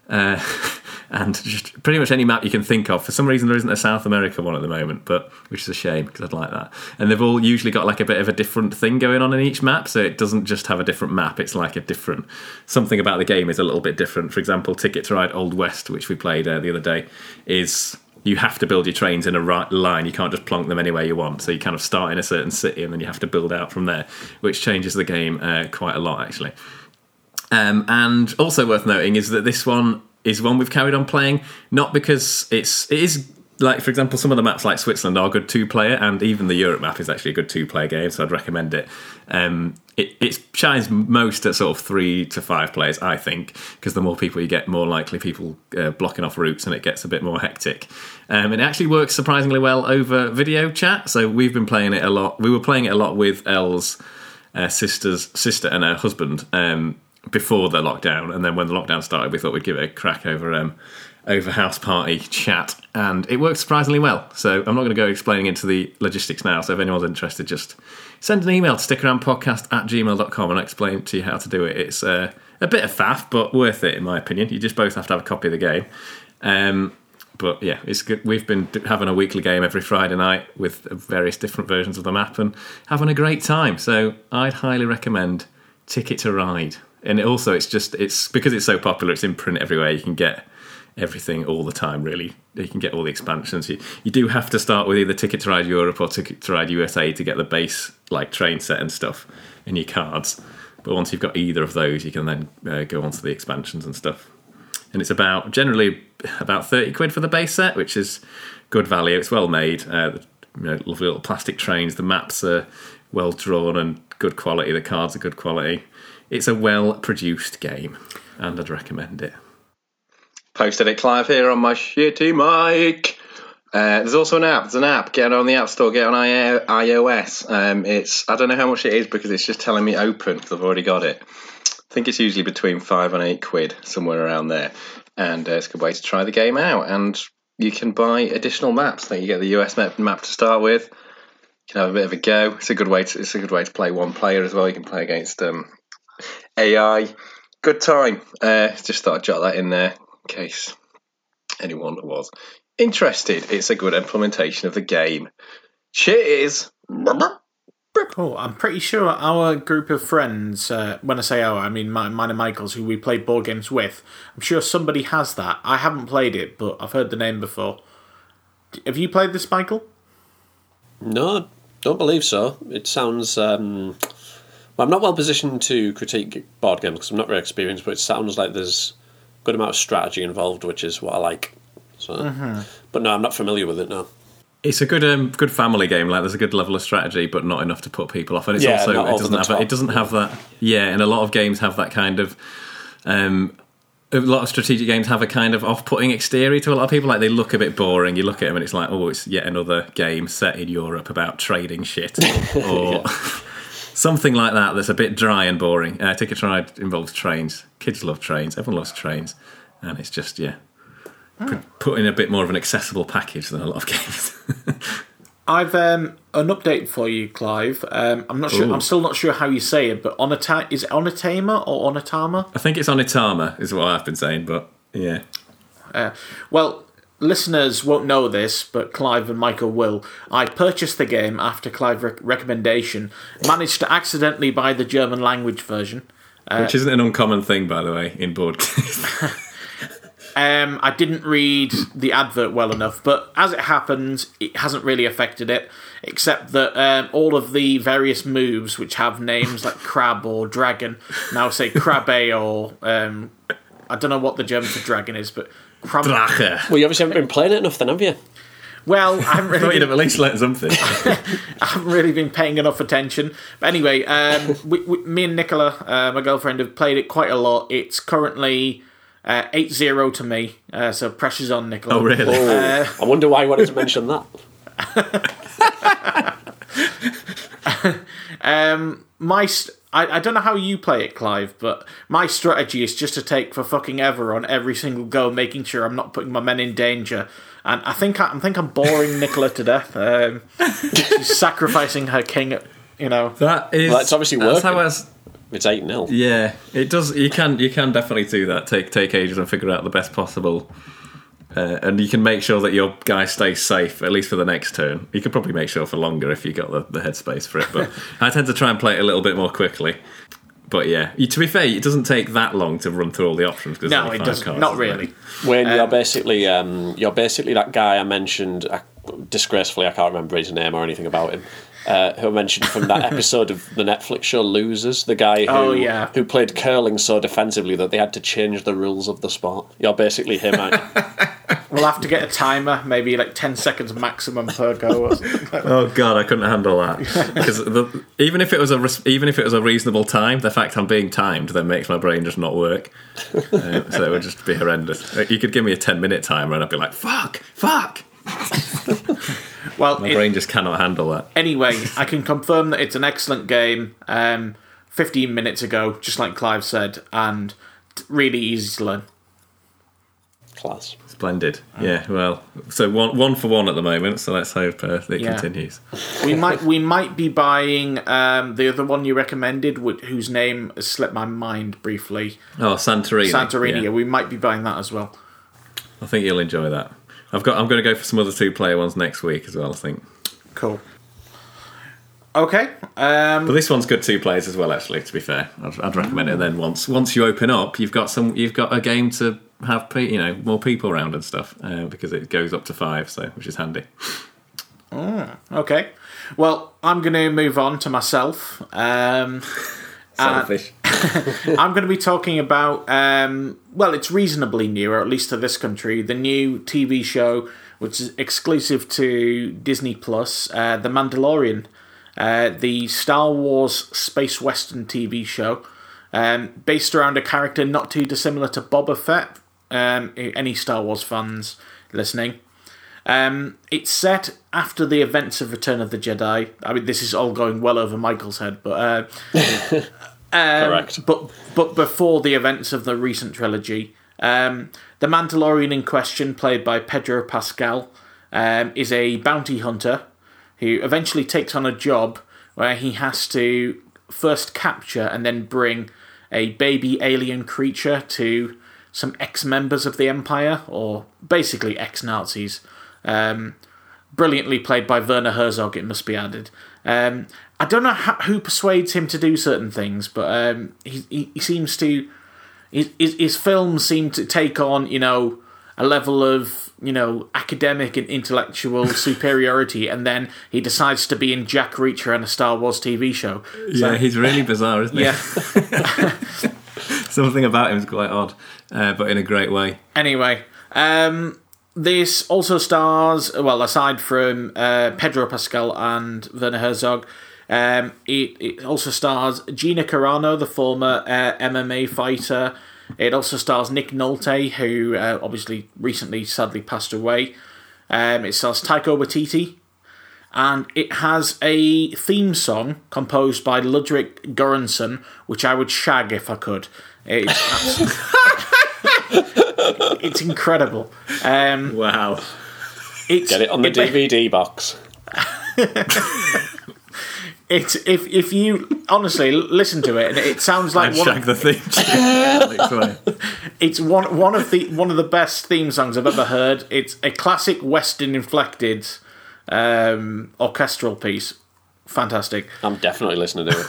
Uh, and just pretty much any map you can think of. For some reason, there isn't a South America one at the moment, but which is a shame because I'd like that. And they've all usually got like a bit of a different thing going on in each map, so it doesn't just have a different map. It's like a different something about the game is a little bit different. For example, Ticket to Ride Old West, which we played uh, the other day, is you have to build your trains in a right line. You can't just plonk them anywhere you want. So you kind of start in a certain city and then you have to build out from there, which changes the game uh, quite a lot actually. Um, and also worth noting is that this one is one we've carried on playing, not because it's it is like for example some of the maps like Switzerland are good two player, and even the Europe map is actually a good two player game, so I'd recommend it. Um, it, it shines most at sort of three to five players, I think, because the more people you get, more likely people uh, blocking off routes, and it gets a bit more hectic. Um, and it actually works surprisingly well over video chat. So we've been playing it a lot. We were playing it a lot with Elle's uh, sister's sister and her husband. Um, before the lockdown, and then when the lockdown started, we thought we'd give it a crack over um, over house party chat, and it worked surprisingly well. So I'm not going to go explaining into the logistics now. So if anyone's interested, just send an email to stickaroundpodcast at gmail.com and I'll explain to you how to do it. It's uh, a bit of faff, but worth it in my opinion. You just both have to have a copy of the game. Um, but yeah, it's good. We've been having a weekly game every Friday night with various different versions of the map and having a great time. So I'd highly recommend Ticket to Ride and also it's just it's because it's so popular it's in print everywhere. You can get everything all the time really. You can get all the expansions. You, you do have to start with either ticket to ride europe or ticket to ride usa to get the base like train set and stuff in your cards. But once you've got either of those you can then uh, go on to the expansions and stuff. And it's about generally about 30 quid for the base set which is good value. It's well made. Uh, you know, lovely little plastic trains. The maps are well drawn and good quality. The cards are good quality it's a well produced game, and I'd recommend it. Posted it, Clive, here on my shitty mic. Uh, there's also an app. There's an app. Get it on the App Store. Get it on I- iOS. Um, it's I don't know how much it is because it's just telling me open because I've already got it. I think it's usually between five and eight quid, somewhere around there. And uh, it's a good way to try the game out. And you can buy additional maps. Like you get the US map, map to start with. You can have a bit of a go. It's a good way to it's a good way to play one player as well. You can play against um, AI. Good time. Uh, just thought I'd jot that in there in case anyone was interested. It's a good implementation of the game. Cheers. Cool. I'm pretty sure our group of friends, uh, when I say our, I mean mine and Michael's, who we play board games with, I'm sure somebody has that. I haven't played it, but I've heard the name before. Have you played this, Michael? No, don't believe so. It sounds. Um, well, I'm not well positioned to critique board games because I'm not very experienced, but it sounds like there's a good amount of strategy involved, which is what I like. So, But no, I'm not familiar with it now. It's a good um, good family game. Like there's a good level of strategy, but not enough to put people off. And it's Yeah, also it doesn't have top. it doesn't have that. Yeah, and a lot of games have that kind of. Um, a lot of strategic games have a kind of off-putting exterior to a lot of people. Like they look a bit boring. You look at them and it's like, oh, it's yet another game set in Europe about trading shit, or something like that. That's a bit dry and boring. Uh, Ticket to Ride involves trains. Kids love trains. Everyone loves trains, and it's just yeah, put, put in a bit more of an accessible package than a lot of games. I've um, an update for you, Clive. Um, I'm not sure. Ooh. I'm still not sure how you say it, but Onata is it Onatama or Onatama? I think it's on Itama, is what I've been saying, but yeah. Uh, well, listeners won't know this, but Clive and Michael will. I purchased the game after Clive's rec- recommendation. Managed to accidentally buy the German language version. Which isn't an uncommon thing, by the way, in board games. Um, I didn't read the advert well enough, but as it happens, it hasn't really affected it, except that um, all of the various moves which have names like crab or dragon now say crabbe or um, I don't know what the German for dragon is, but crab. Drache. Well, you obviously haven't been playing it enough, then, have you? Well, I haven't I thought really you'd been, have at least learned something. I haven't really been paying enough attention. But anyway, um, we, we, me and Nicola, uh, my girlfriend, have played it quite a lot. It's currently uh, 8-0 to me, uh, so pressure's on Nicola. oh, really? Uh, I wonder why you wanted to mention that. My st- I, I don't know how you play it, Clive, but my strategy is just to take for fucking ever on every single go, making sure I'm not putting my men in danger. And I think I, I think I'm boring Nicola to death. Um, she's sacrificing her king. You know, That is. Well, it's obviously that's how working. as It's 8 0. Yeah, it does. You can you can definitely do that. Take take ages and figure out the best possible, uh, and you can make sure that your guy stays safe at least for the next turn. You could probably make sure for longer if you got the, the headspace for it. But I tend to try and play it a little bit more quickly. But yeah, you, to be fair, it doesn't take that long to run through all the options. 'cause there's no, it five doesn't. cards, Not isn't there? really. Wayne, you're basically um, you're basically that guy I mentioned. Uh, disgracefully, I can't remember his name or anything about him. Uh, who I mentioned from that episode of the Netflix show Losers, the guy who Oh, yeah. who played curling so defensively that they had to change the rules of the sport. You're basically him. aren't you? We'll have to get a timer, maybe like ten seconds maximum per go. Oh god, I couldn't handle that because even if it was a res- even if it was a reasonable time, the fact I'm being timed then makes my brain just not work. Uh, so it would just be horrendous. Uh, You could give me a ten minute timer and I'd be like, "Fuck, fuck." Well, My it- brain just cannot handle that. anyway, I can confirm that it's an excellent game. Um, Fifteen minutes ago, just like Clive said, and really easy to learn. Class. Splendid. Yeah. Well, so one one for one at the moment. So let's hope uh, it Yeah. continues. We might we might be buying um, the other one you recommended, wh- whose name has slipped my mind briefly. Oh, Santorini. Santorini. Yeah. Yeah, we might be buying that as well. I think you'll enjoy that. I've got. I'm going to go for some other two player ones next week as well. I think. Cool. Okay. Um, But this one's good two players as well. Actually, to be fair, I'd, I'd recommend it. And Then once once you open up, you've got some. You've got a game to have pe- you know more people around and stuff uh, because it goes up to five, so which is handy. okay. Well, I'm going to move on to myself. Um, Selfish. I'm going to be talking about, um, well, it's reasonably new, or at least to this country, the new TV show, which is exclusive to Disney Plus, uh, The Mandalorian, uh, the Star Wars space western TV show, um, based around a character not too dissimilar to Boba Fett. Um, any Star Wars fans listening? Um, it's set after the events of Return of the Jedi. I mean, this is all going well over Michael's head, but uh, Correct. but but before the events of the recent trilogy, um, the Mandalorian in question, played by Pedro Pascal, um, is a bounty hunter who eventually takes on a job where he has to first capture and then bring a baby alien creature to some ex-members of the Empire, or basically ex-Nazis. Um, brilliantly played by Werner Herzog, it must be added. Um, I don't know how, who persuades him to do certain things, but um, he, he, he seems to. His, his, films seem to take on, you know, a level of, you know, academic and intellectual superiority, and then he decides to be in Jack Reacher and a Star Wars TV show. yeah, he's really bizarre, isn't he? Yeah. Something about him is quite odd, uh, but in a great way. Anyway, um, this also stars, well, aside from uh, Pedro Pascal and Werner Herzog, um, it, it also stars Gina Carano, the former uh, MMA fighter. It also stars Nick Nolte, who uh, obviously recently sadly passed away. Um, it stars Taika Waititi, and it has a theme song composed by Ludwig Göransson, which I would shag if I could. It's, it's incredible. Um, Wow. it's, Get it on the it- DVD box. It's if if you honestly listen to it, and it sounds like one. shag the theme. Alex It's one one of the one of the best theme songs I've ever heard. It's a classic Western inflected um, orchestral piece. Fantastic. I'm definitely listening to it.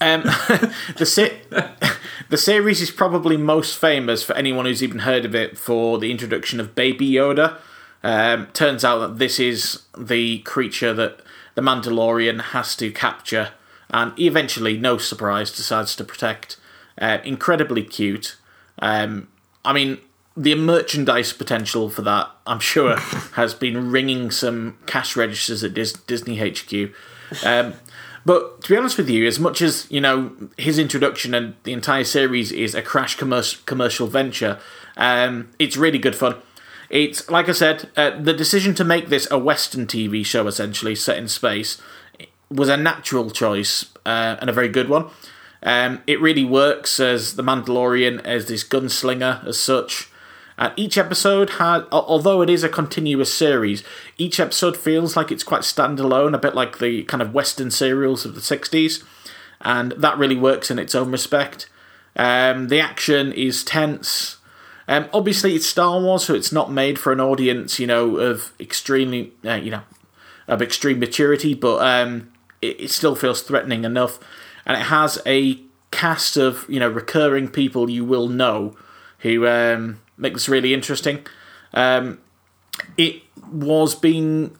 Um, the si- the series is probably most famous for anyone who's even heard of it for the introduction of Baby Yoda. Um, turns out that this is the creature that the Mandalorian has to capture, and eventually, no surprise, decides to protect. Uh, incredibly cute. Um, I mean, the merchandise potential for that, I'm sure, has been ringing some cash registers at Dis- Disney HQ. Um, but to be honest with you, as much as you know his introduction and the entire series is a crash commercial venture, um, it's really good fun. It's like I said, uh, the decision to make this a Western TV show, essentially set in space, was a natural choice uh, and a very good one. Um, it really works as the Mandalorian as this gunslinger as such. And each episode had, although it is a continuous series, each episode feels like it's quite standalone, a bit like the kind of Western serials of the 60s. And that really works in its own respect. Um, the action is tense. Um, obviously, it's Star Wars, so it's not made for an audience, you know, of extremely, uh, you know, of extreme maturity, but um, it, it still feels threatening enough. And it has a cast of, you know, recurring people you will know who um, make this really interesting. Um, it was being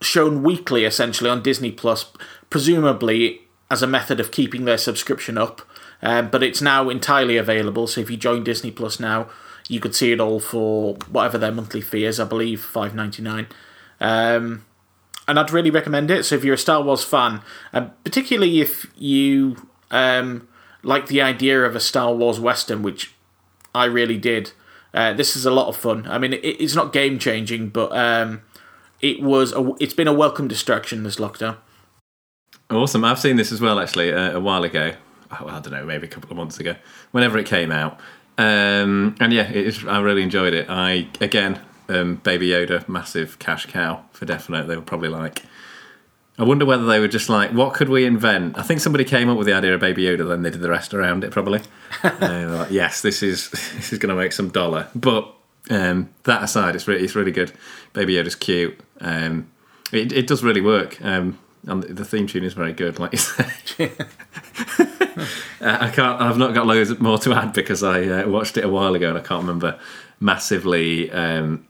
shown weekly, essentially, on Disney Plus, presumably as a method of keeping their subscription up. Um, but it's now entirely available. So if you join Disney Plus now, you could see it all for whatever their monthly fee is. I believe five ninety nine. Um, and I'd really recommend it. So if you're a Star Wars fan, and particularly if you um, like the idea of a Star Wars western, which I really did, uh, this is a lot of fun. I mean, it, it's not game changing, but um, it was. A, it's been a welcome distraction this lockdown. Awesome. I've seen this as well, actually, uh, a while ago. Oh, I don't know, maybe a couple of months ago, whenever it came out. Um, and yeah, I really enjoyed it. I again, um, Baby Yoda, massive cash cow for definite. They were probably like. I wonder whether they were just like, what could we invent? I think somebody came up with the idea of Baby Yoda, then they did the rest around it. Probably. like, yes, this is this is going to make some dollar. But um, that aside, it's really it's really good. Baby Yoda's cute. Um, it it does really work. Um, and the theme tune is very good, like you say. uh, I can't. I've not got loads more to add because I uh, watched it a while ago and I can't remember massively um,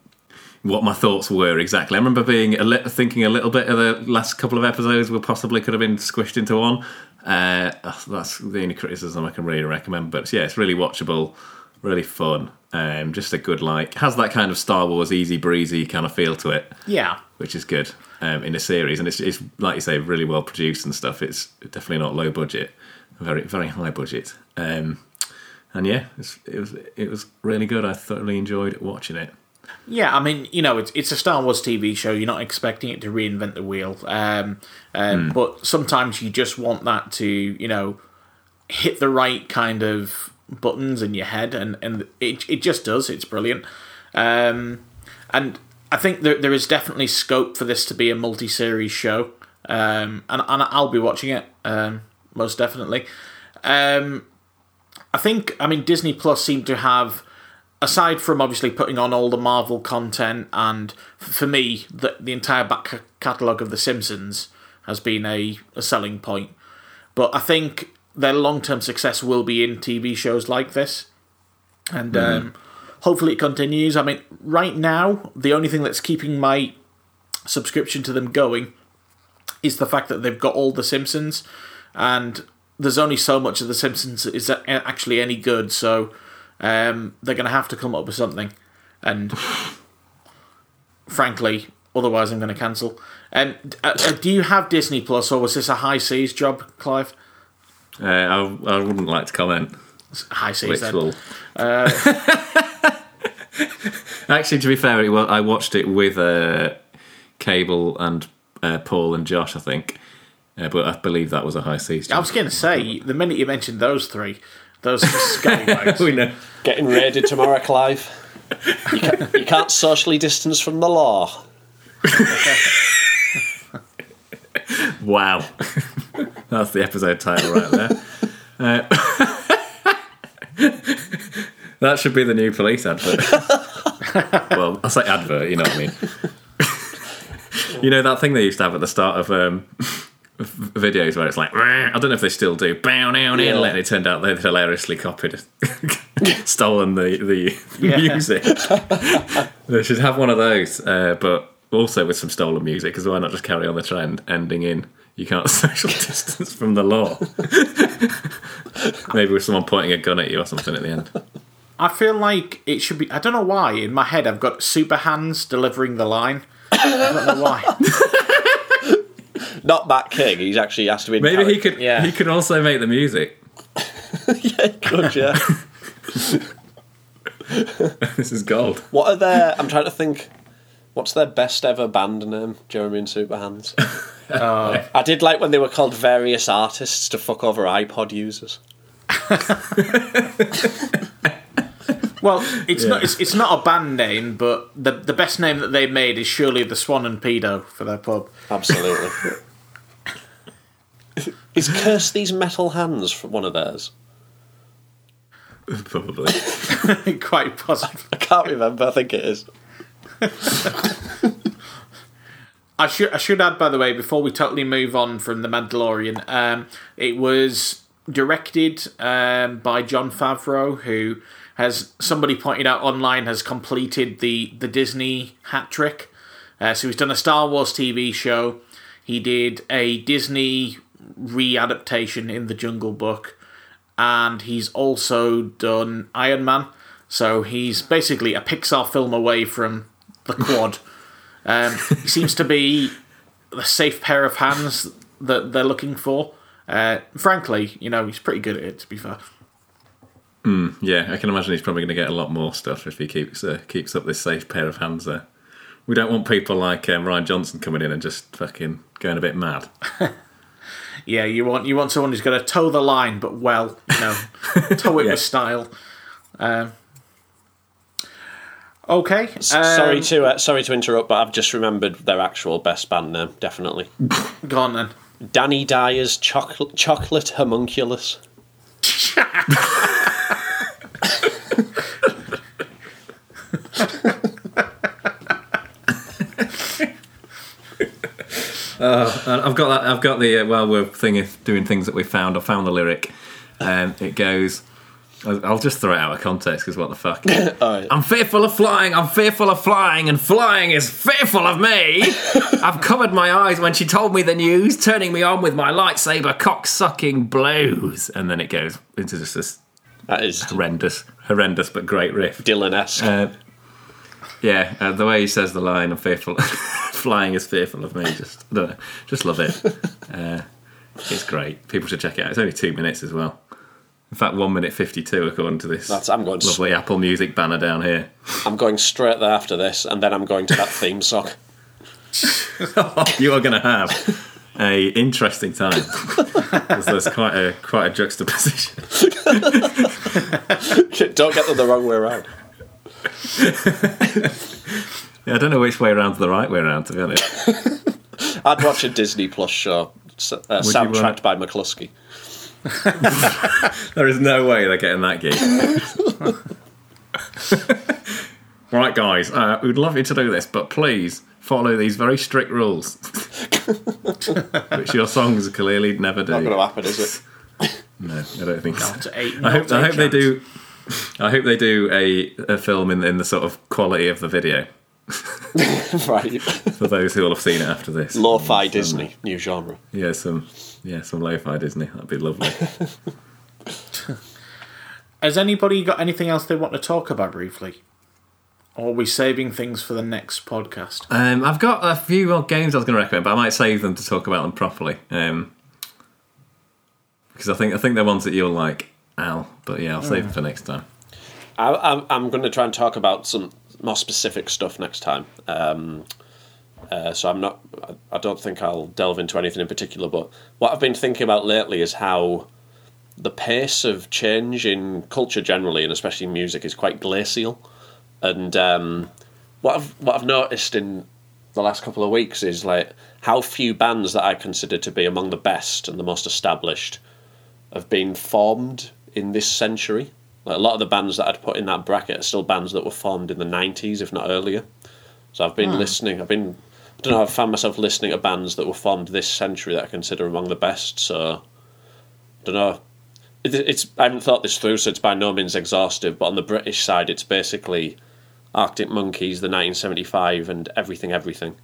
what my thoughts were exactly. I remember being a li- thinking a little bit of the last couple of episodes were possibly could have been squished into one. Uh, that's the only criticism I can really recommend. But yeah, it's really watchable, really fun. Um, just a good like has that kind of Star Wars easy breezy kind of feel to it Yeah. which is good um, in a series, and it's, it's like you say, really well produced and stuff. It's definitely not low budget, very very high budget, um, and yeah, it was it was really good. I thoroughly enjoyed watching it. Yeah, I mean, you know, it's it's a Star Wars TV show. You're not expecting it to reinvent the wheel, um, um, but sometimes you just want that to, you know, hit the right kind of buttons in your head, and and it it just does. It's brilliant, um, and I think there there is definitely scope for this to be a multi-series show, um, and and I'll be watching it um, most definitely. Um, I think, I mean, Disney Plus seemed to have, aside from obviously putting on all the Marvel content, and for me, the, the entire back catalogue of The Simpsons has been a, a selling point. But I think their long term success will be in TV shows like this. And um, hopefully it continues. I mean, right now, the only thing that's keeping my subscription to them going is the fact that they've got all The Simpsons. And there's only so much of The Simpsons is actually any good, so um, they're going to have to come up with something. And frankly, otherwise I'm going to cancel. Um, uh, uh, do you have Disney Plus, or was this a high seas job, Clive? Uh, I, I wouldn't like to comment. It's High seas, Which then. will. Actually, to be fair, it, well, I watched it with uh, Cable and uh, Paul and Josh, I think. Uh, but I believe that was a high seas. I was going to say, the minute you mentioned those three, those scallywags. we know. Getting raided tomorrow, Clive. You can't, you can't socially distance from the law. Wow. That's the episode title right there. Uh, that should be the new police advert. well, I say advert, you know what I mean. you know that thing they used to have at the start of um, v- videos where it's like I don't know if they still do bow now Yeah. and it turned out they'd hilariously copied stolen the the Yeah. music they should have one of those uh, but also with some stolen music because why not just carry on the trend ending in you can't social distance from the law maybe with someone pointing a gun at you or something at the end I feel like it should be. I don't know why. In my head, I've got Super Hans delivering the line. I don't know why. Not Matt King. He's actually has to be. in maybe he character. could Yeah. he could also make the music yeah, he could. Yeah. this is gold what are their? I'm trying to think. What's their best ever band name? Jeremy and Super Hans. Oh. I did like when they were called various artists to fuck over iPod users. Well, it's not. It's, it's not a band name, but the the best name that they made is surely the Swan and Pedo for their pub. Absolutely. Is Curse These Metal Hands from one of theirs? probably Quite positive. I can't remember. I think it is. I should I should add, by the way, before we totally move on from the Mandalorian, um, it was directed um, by Jon Favreau, who has somebody pointed out online has completed the the Disney hat trick. Uh, so he's done a Star Wars TV show. He did a Disney readaptation in the Jungle Book, and he's also done Iron Man. So he's basically a Pixar film away from the quad. Um, he seems to be the safe pair of hands that they're looking for. Uh, frankly, you know, he's pretty good at it. To be fair, Yeah, I can imagine he's probably going to get a lot more stuff if he keeps uh, keeps up this safe pair of hands there. We don't want people like um, Rian Johnson coming in and just fucking going a bit mad. yeah, you want you want someone who's going to toe the line, but well, you know, toe it Yeah. with style. Um, okay, sorry um, to uh, sorry to interrupt, but I've just remembered their actual best band name. Definitely, go on then. Danny Dyer's Chocolate Chocolate Homunculus. And I've got that. I've got the uh, while we're thinking doing things that we found. I found the lyric. Um, it goes. I'll I'll just throw it out of context because what the fuck? I'm fearful of flying. I'm fearful of flying, and flying is fearful of me. I've covered my eyes when she told me the news, turning me on with my lightsaber cock sucking blows. And then it goes into just this That is horrendous, horrendous but great riff. Dylan-esque. Uh, yeah, uh, the way he says the line, "I'm fearful, flying is fearful of me." Just, I don't know, just love it. Uh, it's great. People should check it out. It's only two minutes as well. In fact, one minute fifty-two according to this That's- I'm going lovely Apple Music banner down here. I'm going straight there after this, and then I'm going to that theme song. you are going to have a interesting time. there's quite a quite a juxtaposition. Don't get them the wrong way around. Yeah, I don't know which way around the right way around. To be honest, I'd watch a Disney Plus show s- uh, soundtracked by McLusky. there is no way they're getting that gig. right, guys, uh, we'd love you to do this, but please follow these very strict rules, which your songs clearly never do. Not going to happen, is it? No, I don't think so. I hope, I hope they do. I hope they do a, a film in, in the sort of quality of the video right. for those who will have seen it after this. Lo-fi Some- Disney, new genre. Yeah, some yeah, some lo-fi Disney. That'd be lovely. Has anybody got anything else they want to talk about briefly? Or are we saving things for the next podcast? Um, I've got a few more games I was going to recommend, but I might save them to talk about them properly. Um, because I think I think they're ones that you'll like, Al. But yeah, I'll save them for next time. I, I'm, I'm going to try and talk about some more specific stuff next time. Um, uh, so I'm not. I- I don't think I'll delve into anything in particular. But what I've been thinking about lately is how the pace of change in culture generally, and especially music, is quite glacial. And um, what I've what I've noticed in the last couple of weeks is like how few bands that I consider to be among the best and the most established have been formed in this century. Like a lot of the bands that I'd put in that bracket are still bands that were formed in the 90s, if not earlier. So I've been listening, I've been don't know. I've found myself listening to bands that were formed this century that I consider among the best. So, I don't know. It, it's I haven't thought this through, so it's by no means exhaustive. But on the British side, it's basically Arctic Monkeys, the 1975, and everything, everything.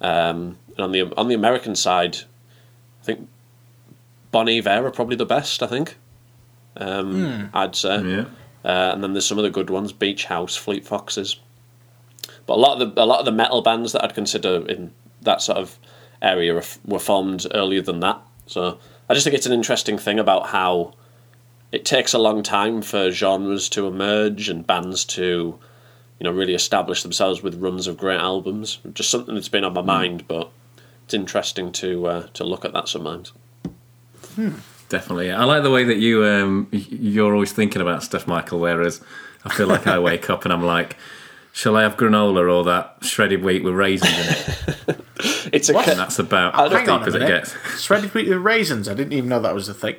Um, and on the on the American side, I think Bon Iver are probably the best. I think. Um, I'd say. Yeah. Uh, and then there's some of the good ones: Beach House, Fleet Foxes. But a lot of the a lot of the metal bands that I'd consider in that sort of area were, were formed earlier than that. So I just think it's an interesting thing about how it takes a long time for genres to emerge and bands to, you know, really establish themselves with runs of great albums. Just something that's been on my mind, but it's interesting to uh, to look at that sometimes. Definitely. I like the way that you um, you're always thinking about stuff, Michael. Whereas I feel like I wake up and I'm like, shall I have granola or that shredded wheat with raisins in it? It's a What? That's about as don't Hang on deep as it gets. Shredded wheat with raisins. I didn't even know that was a thing.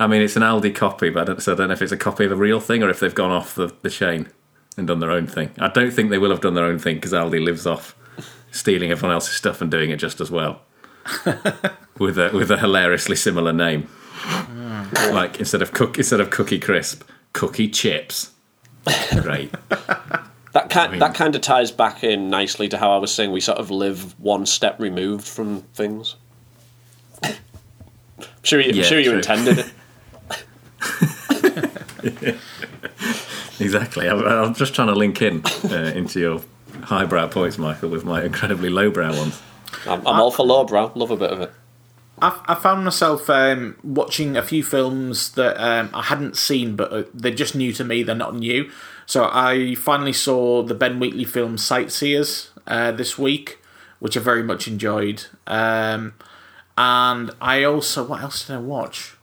I mean, it's an Aldi copy, but I don't, so I don't know if it's a copy of a real thing or if they've gone off the, the chain and done their own thing. I don't think they will have done their own thing because Aldi lives off stealing everyone else's stuff and doing it just as well, with a with a hilariously similar name. Like instead of cook instead of cookie crisp, cookie chips. Great. That kind mean- that kind of ties back in nicely to how I was saying we sort of live one step removed from things. I'm sure you, I'm sure you true. intended it. Exactly. I'm, I'm just trying to link in uh, into your highbrow points, Michael, with my incredibly lowbrow ones. I'm, I'm all for lowbrow. Love a bit of it. I, I found myself um, watching a few films that um, I hadn't seen, but uh, they're just new to me. They're not new. So I finally saw the Ben Wheatley film Sightseers uh, this week, which I very much enjoyed. Um, and I also, what else did I watch?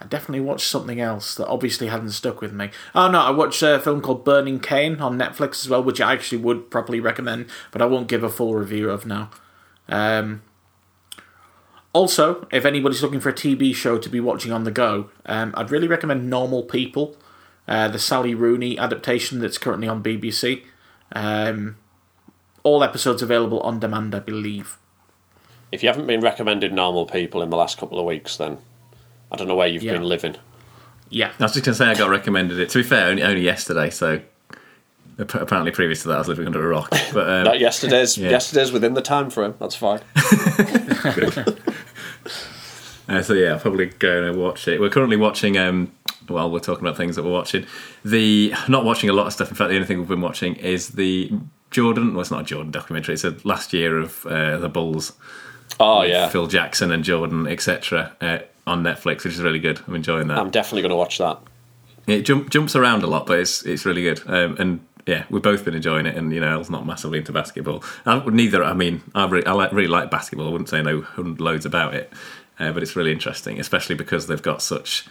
I definitely watched something else that obviously hadn't stuck with me. Oh no, I watched a film called Burning Cane on Netflix as well, which I actually would probably recommend, but I won't give a full review of now. Um, also, if anybody's looking for a TV show to be watching on the go, um, I'd really recommend Normal People, uh, the Sally Rooney adaptation that's currently on BBC. Um, all episodes available on demand, I believe. If you haven't been recommended normal people in the last couple of weeks, then I don't know where you've Yeah. been living. Yeah. I was just going to say I got recommended it. To be fair, only, only yesterday, so ap- apparently previous to that I was living under a rock. But um, Not yesterday's. Yeah. Yesterday's within the time frame. That's fine. Uh, so yeah, I'll probably go and watch it. We're currently watching. Um, well, we're talking about things that we're watching. The not watching a lot of stuff. In fact, the only thing we've been watching is the Jordan. Well, it's not a Jordan documentary. It's a last year of uh, the Bulls. Oh yeah, Phil Jackson and Jordan, etc. Uh, on Netflix, which is really good. I'm enjoying that. I'm definitely going to watch that. It jump, jumps around a lot, but it's it's really good. Um, and yeah, we've both been enjoying it. And you know, El's not massively into basketball. I, neither. I mean, I really, I like, really like basketball. I wouldn't say know loads about it, uh, but it's really interesting, especially because they've got such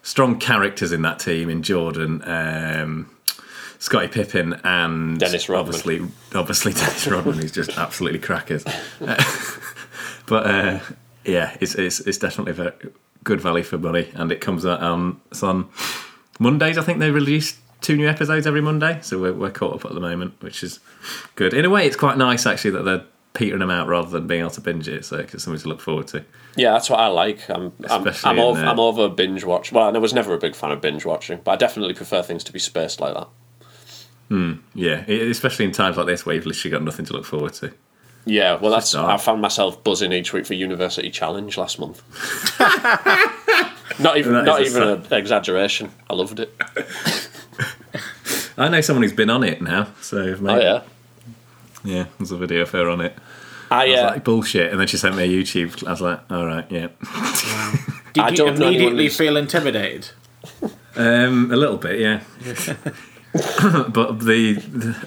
strong characters in that team. In Jordan, um, Scottie Pippen, and Dennis Rodman. Obviously, obviously Dennis Rodman, who's just absolutely crackers. Uh, but uh, yeah, it's, it's it's definitely good value for money, and it comes out on it's on Mondays. I think they release two new episodes every Monday, so we're, we're caught up at the moment, which is good. In a way, it's quite nice actually that they're petering them out rather than being able to binge it, so it's something to look forward to. Yeah, that's what I like. I'm I'm, I'm, over, uh, I'm over binge watch. Well, I was never a big fan of binge watching, but I definitely prefer things to be spaced like that. Yeah, e- especially in times like this where you've literally got nothing to look forward to. Yeah, well, that's. I found myself buzzing each week for University Challenge last month. not even That not even an exaggeration. I loved it. I know someone who's been on it now, so Oh yeah, yeah, there's a video of her on it. I I was uh, like bullshit, and then she sent me a YouTube. I was like, all right, yeah, Did I you don't immediately feel intimidated? um, a little bit, yeah. but the,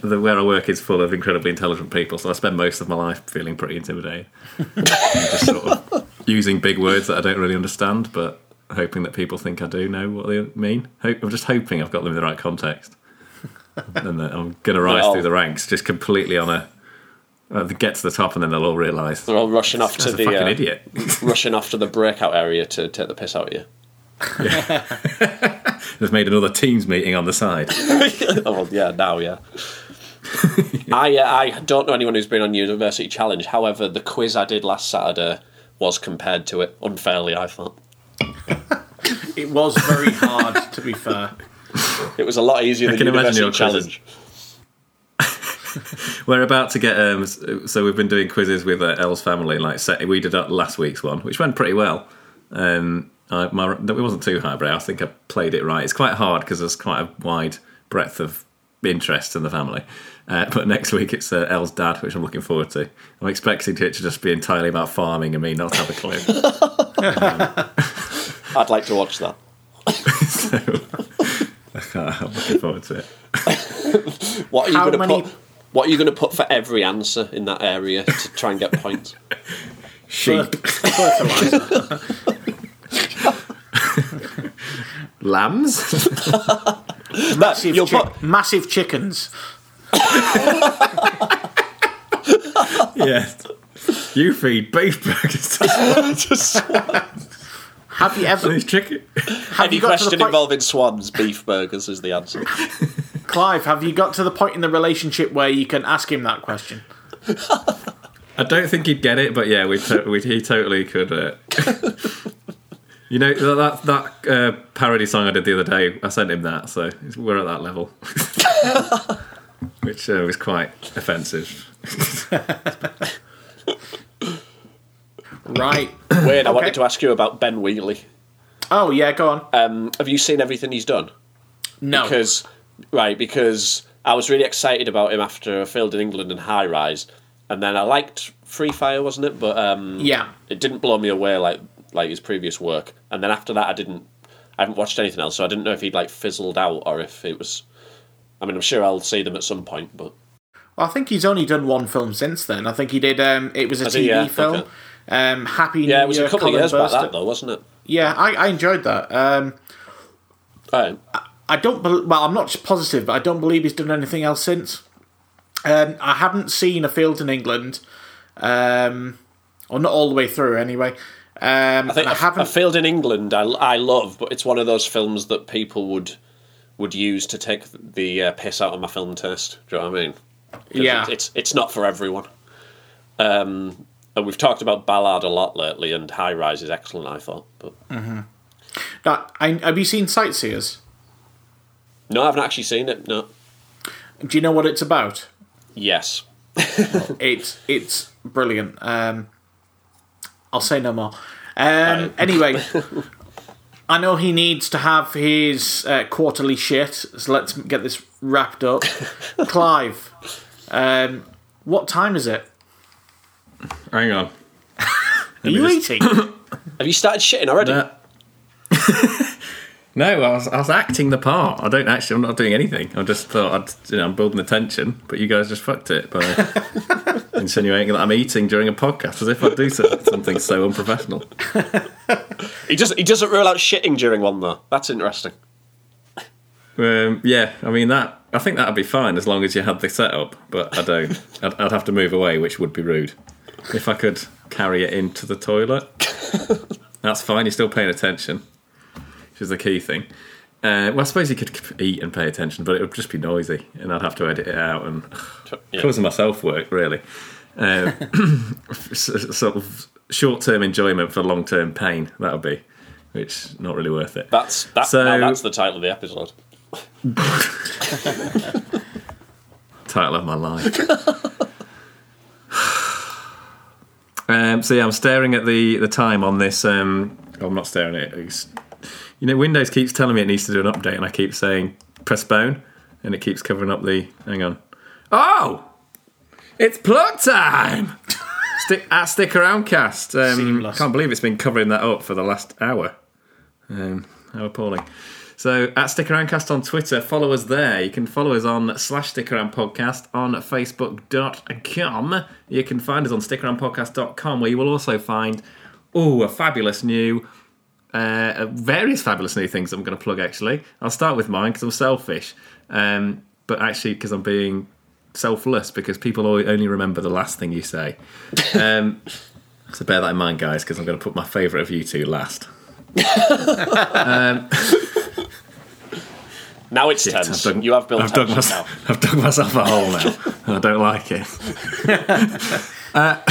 the where I work is full of incredibly intelligent people, so I spend most of my life feeling pretty intimidated, just sort of using big words that I don't really understand, but hoping that people think I do know what they mean. Hope, I'm just hoping I've got them in the right context, and that I'm going to rise Well- through the ranks just completely on a. Uh, get to the top, and then they'll all realise they're all rushing off to the fucking uh, idiot. rushing off to the breakout area to take the piss out of you. Yeah. They've made another teams meeting on the side. oh well, yeah, now yeah. I uh, I don't know anyone who's been on University Challenge. However, the quiz I did last Saturday was compared to it unfairly. I thought It was very hard, to be fair. it was a lot easier than can imagine your. Challenge. We're about to get um, so we've been doing quizzes with uh, Elle's family. Like set, we did that last week's one, which went pretty well. Um, I, my, it wasn't too highbrow. I think I played it right. It's quite hard because there's quite a wide breadth of interest in the family. Uh, but next week it's uh, Elle's dad, which I'm looking forward to. I'm expecting it to just be entirely about farming and me not have a clue. I'd like to watch that. so, I'm looking forward to it. What are you How going to many- put? What are you going to put for every answer in that area to try and get points? Sheep, Fertilizer. lambs. massive, chi- put- massive chickens. yes. You feed beef burgers to Have you ever, these chicken. have Any you got to the question point, involving swans, beef burgers is the answer. Clive? Have you got to the point in the relationship where you can ask him that question? I don't think he'd get it, but yeah, we, to- we he totally could. Uh, you know that that uh, parody song I did the other day. I sent him that, so we're at that level, which uh, was quite offensive. Right. Wade, I wanted to ask you about Ben Wheatley. Oh yeah, go on. Um, have you seen everything he's done? no. Because right, because I was really excited about him after A Field in England and High Rise, and then I liked Free Fire, wasn't it? But um, Yeah. it didn't blow me away like like his previous work. And then after that, I didn't. I haven't watched anything else, so I didn't know if he'd like fizzled out or if it was. I mean, I'm sure I'll see them at some point, but I think he's only done one film since then. I think he did. Um, it was a Has TV he? Yeah, film. okay. Um, Happy yeah, New it was Year, a couple Colin of years back that though, wasn't it? Yeah, I, I enjoyed that. Um, Right. I don't. Bel well, I'm not positive, but I don't believe he's done anything else since. Um, I haven't seen a field in England, um, or not all the way through anyway. Um, I think I a, haven't. a Field in England I, I love, but it's one of those films that people would would use to take the uh, piss out of my film test. Do you know what I mean? Yeah. it- it's it's not for everyone. Um, and we've talked about Ballard a lot lately, and High Rise is excellent. I thought, but Now, I, have you seen Sightseers? no, I haven't actually seen it. No, Do you know what it's about? yes, It's it's brilliant. Um, I'll say no more. Um, anyway, I know he needs to have his uh, quarterly shit, so let's get this wrapped up. Clive, um, what time is it? Hang on. Are you eating? have you started shitting already? Uh, no, I was, I was acting the part. I don't actually. I'm not doing anything. I just thought I'd, you know, I'm building the tension, but you guys just fucked it by insinuating that I'm eating during a podcast, as if I'd do so, something so unprofessional. He doesn't. He doesn't rule out shitting during one though. That's interesting. Um, yeah, I mean that. I think that'd be fine as long as you had the setup, but I don't. I'd, I'd have to move away, which would be rude. If I could carry it into the toilet, that's fine. You're still paying attention, which is the key thing. Uh, well, I suppose you could eat and pay attention, but it would just be noisy, and I'd have to edit it out and Yeah. causing myself work really. Uh, sort of short-term enjoyment for long-term pain. That would be, which not really worth it. That's that. So- that's the title of the episode. title of my life. Um, so yeah, I'm staring at the the time on this. Um, oh, I'm not staring at it. It's, you know, Windows keeps telling me it needs to do an update, and I keep saying postpone, and it keeps covering up the. Hang on. Oh, it's plug time. Stick at stick around cast. Um, can't believe it's been covering that up for the last hour. Um, how appalling. So at Stick Around Cast on Twitter, follow us there. You can follow us on slash Stick Around Podcast on Facebook.com. You can find us on stickaroundpodcast.com where you will also find oh a fabulous new uh, various fabulous new things I'm going to plug actually. I'll start with mine because I'm selfish. Um, but actually because I'm being selfless because people only remember the last thing you say. Um, so bear that in mind, guys, because I'm going to put my favourite of you two last. Now it's Shit, tense. I've dug- you have built I've dug, tension now. myself, I've dug myself a hole now. I don't like it. uh,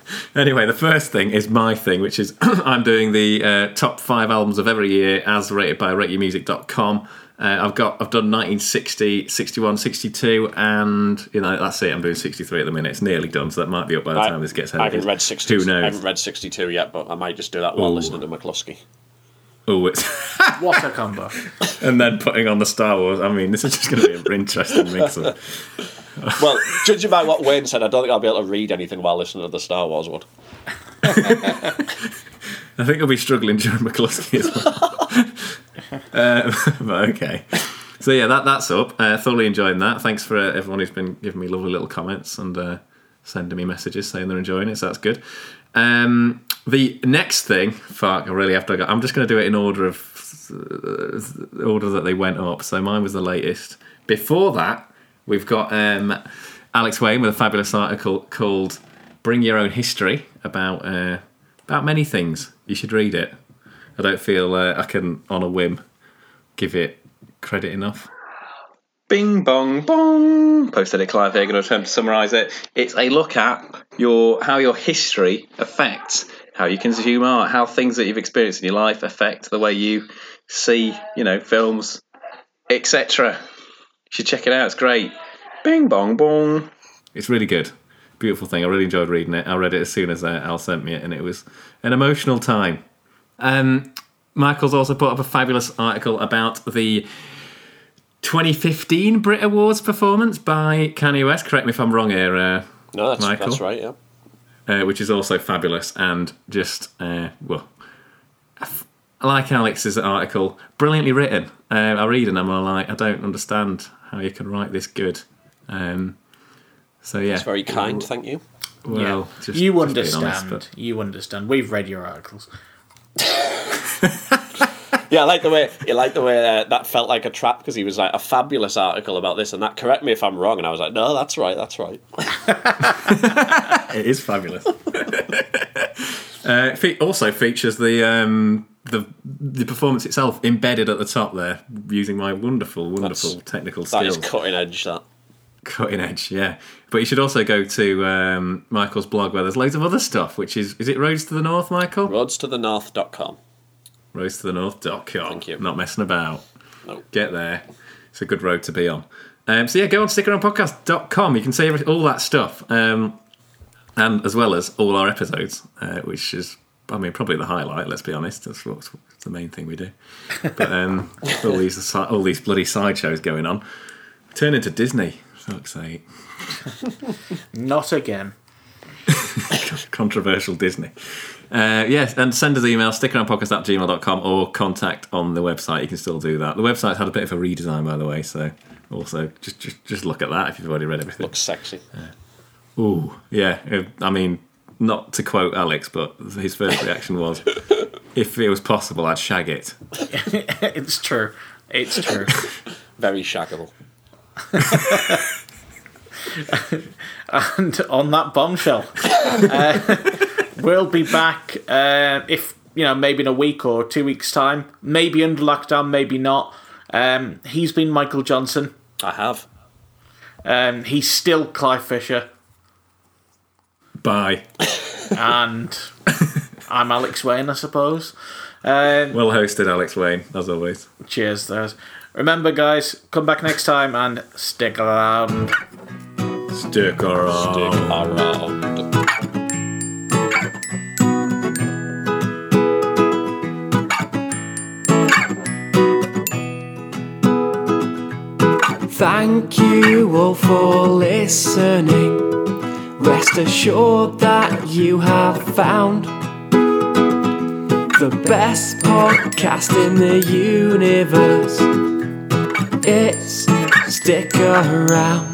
anyway, the first thing is my thing, which is I'm doing the uh, top five albums of every year as rated by rateyourmusic.com. Uh, I've got I've done 1960, 61, 62, and you know that's it. I'm doing 63 at the minute. It's nearly done, so that might be up by the I, time this gets I haven't read 60. Who knows? I haven't read 62 yet, but I might just do that while Ooh. listening to McLusky. Oh, it's What a combo. and then putting on the Star Wars. I mean, this is just going to be an interesting mix. Of, Well, judging by what Wayne said, I don't think I'll be able to read anything while listening to the Star Wars one. I think I'll be struggling during McLusky as well. uh, but okay. So yeah, that that's up. Uh, thoroughly enjoying that. Thanks for uh, everyone who's been giving me lovely little comments and uh, sending me messages saying they're enjoying it. So that's good. Um, the next thing, fuck, I really have to go. I'm just going to do it in order of uh, order that they went up. So mine was the latest. Before that, we've got um, Alex Wayne with a fabulous article called "Bring Your Own History" about uh, about many things. You should read it. I don't feel uh, I can, on a whim, give it credit enough. Bing bong bong. Posted it, Clive here. Going to attempt to summarise it. It's a look at your how your history affects how you consume art, how things that you've experienced in your life affect the way you see, you know, films, etc. You should check it out. It's great. Bing bong bong. It's really good. Beautiful thing. I really enjoyed reading it. I read it as soon as uh, Al sent me it, and it was an emotional time. Um, Michael's also put up a fabulous article about the 2015 Brit Awards performance by Kanye West. Correct me if I'm wrong here, uh, No, that's, Michael? that's right, yeah. Uh, which is also fabulous and just uh, well, I like Alex's article, brilliantly written. Uh, I read and I'm like, I don't understand how you can write this good. Um, so yeah, It's very kind, thank you. well, yeah. just, you understand. being honest, but- You understand. We've read your articles. Yeah, I like the way you like the way uh, that felt like a trap because he was like a fabulous article about this and that. Correct me if I'm wrong, and I was like, no, that's right, that's right. It is fabulous. uh, fe- also features the um, the the performance itself embedded at the top there, using my wonderful, wonderful That's- technical skills. That is cutting edge. That Cutting edge, yeah. But you should also go to um, Michael's blog where there's loads of other stuff. Which is is it Roads to the North, Michael? roadstothenorth.com. Roads to the North.com. Thank you. Not messing about. No. Get there. It's a good road to be on. Um, so yeah, go on stickaroundpodcast.com. You can see all that stuff, um, and as well as all our episodes, uh, which is, I mean, probably the highlight. Let's be honest. That's what's, the main thing we do. But um, all these asi- all these bloody sideshows going on. Turn into Disney. Fuck's sake. Not again. controversial Disney. Uh, yes, and send us an email, stickaroundpodcast at gmail.com or contact on the website. You can still do that. The website's had a bit of a redesign, by the way, so also just just, just look at that if you've already read everything. Looks sexy. Ooh, yeah. uh, I mean, not to quote Alex, but his first reaction was, if it was possible, I'd shag it. it's true. It's true. Very shaggable. and on that bombshell, uh, we'll be back uh, if you know maybe in a week or two weeks time, maybe under lockdown, maybe not. Um, he's been Michael Johnson. I have. Um, he's still Clive Fisher, Bye. and I'm Alex Wayne, I suppose. Um, Well hosted, Alex Wayne, as always. cheers, there's. Remember, guys, come back next time and stick around. Stick around. Stick around. Thank you all for listening. Rest assured that you have found the best podcast in the universe. It's Stick Around.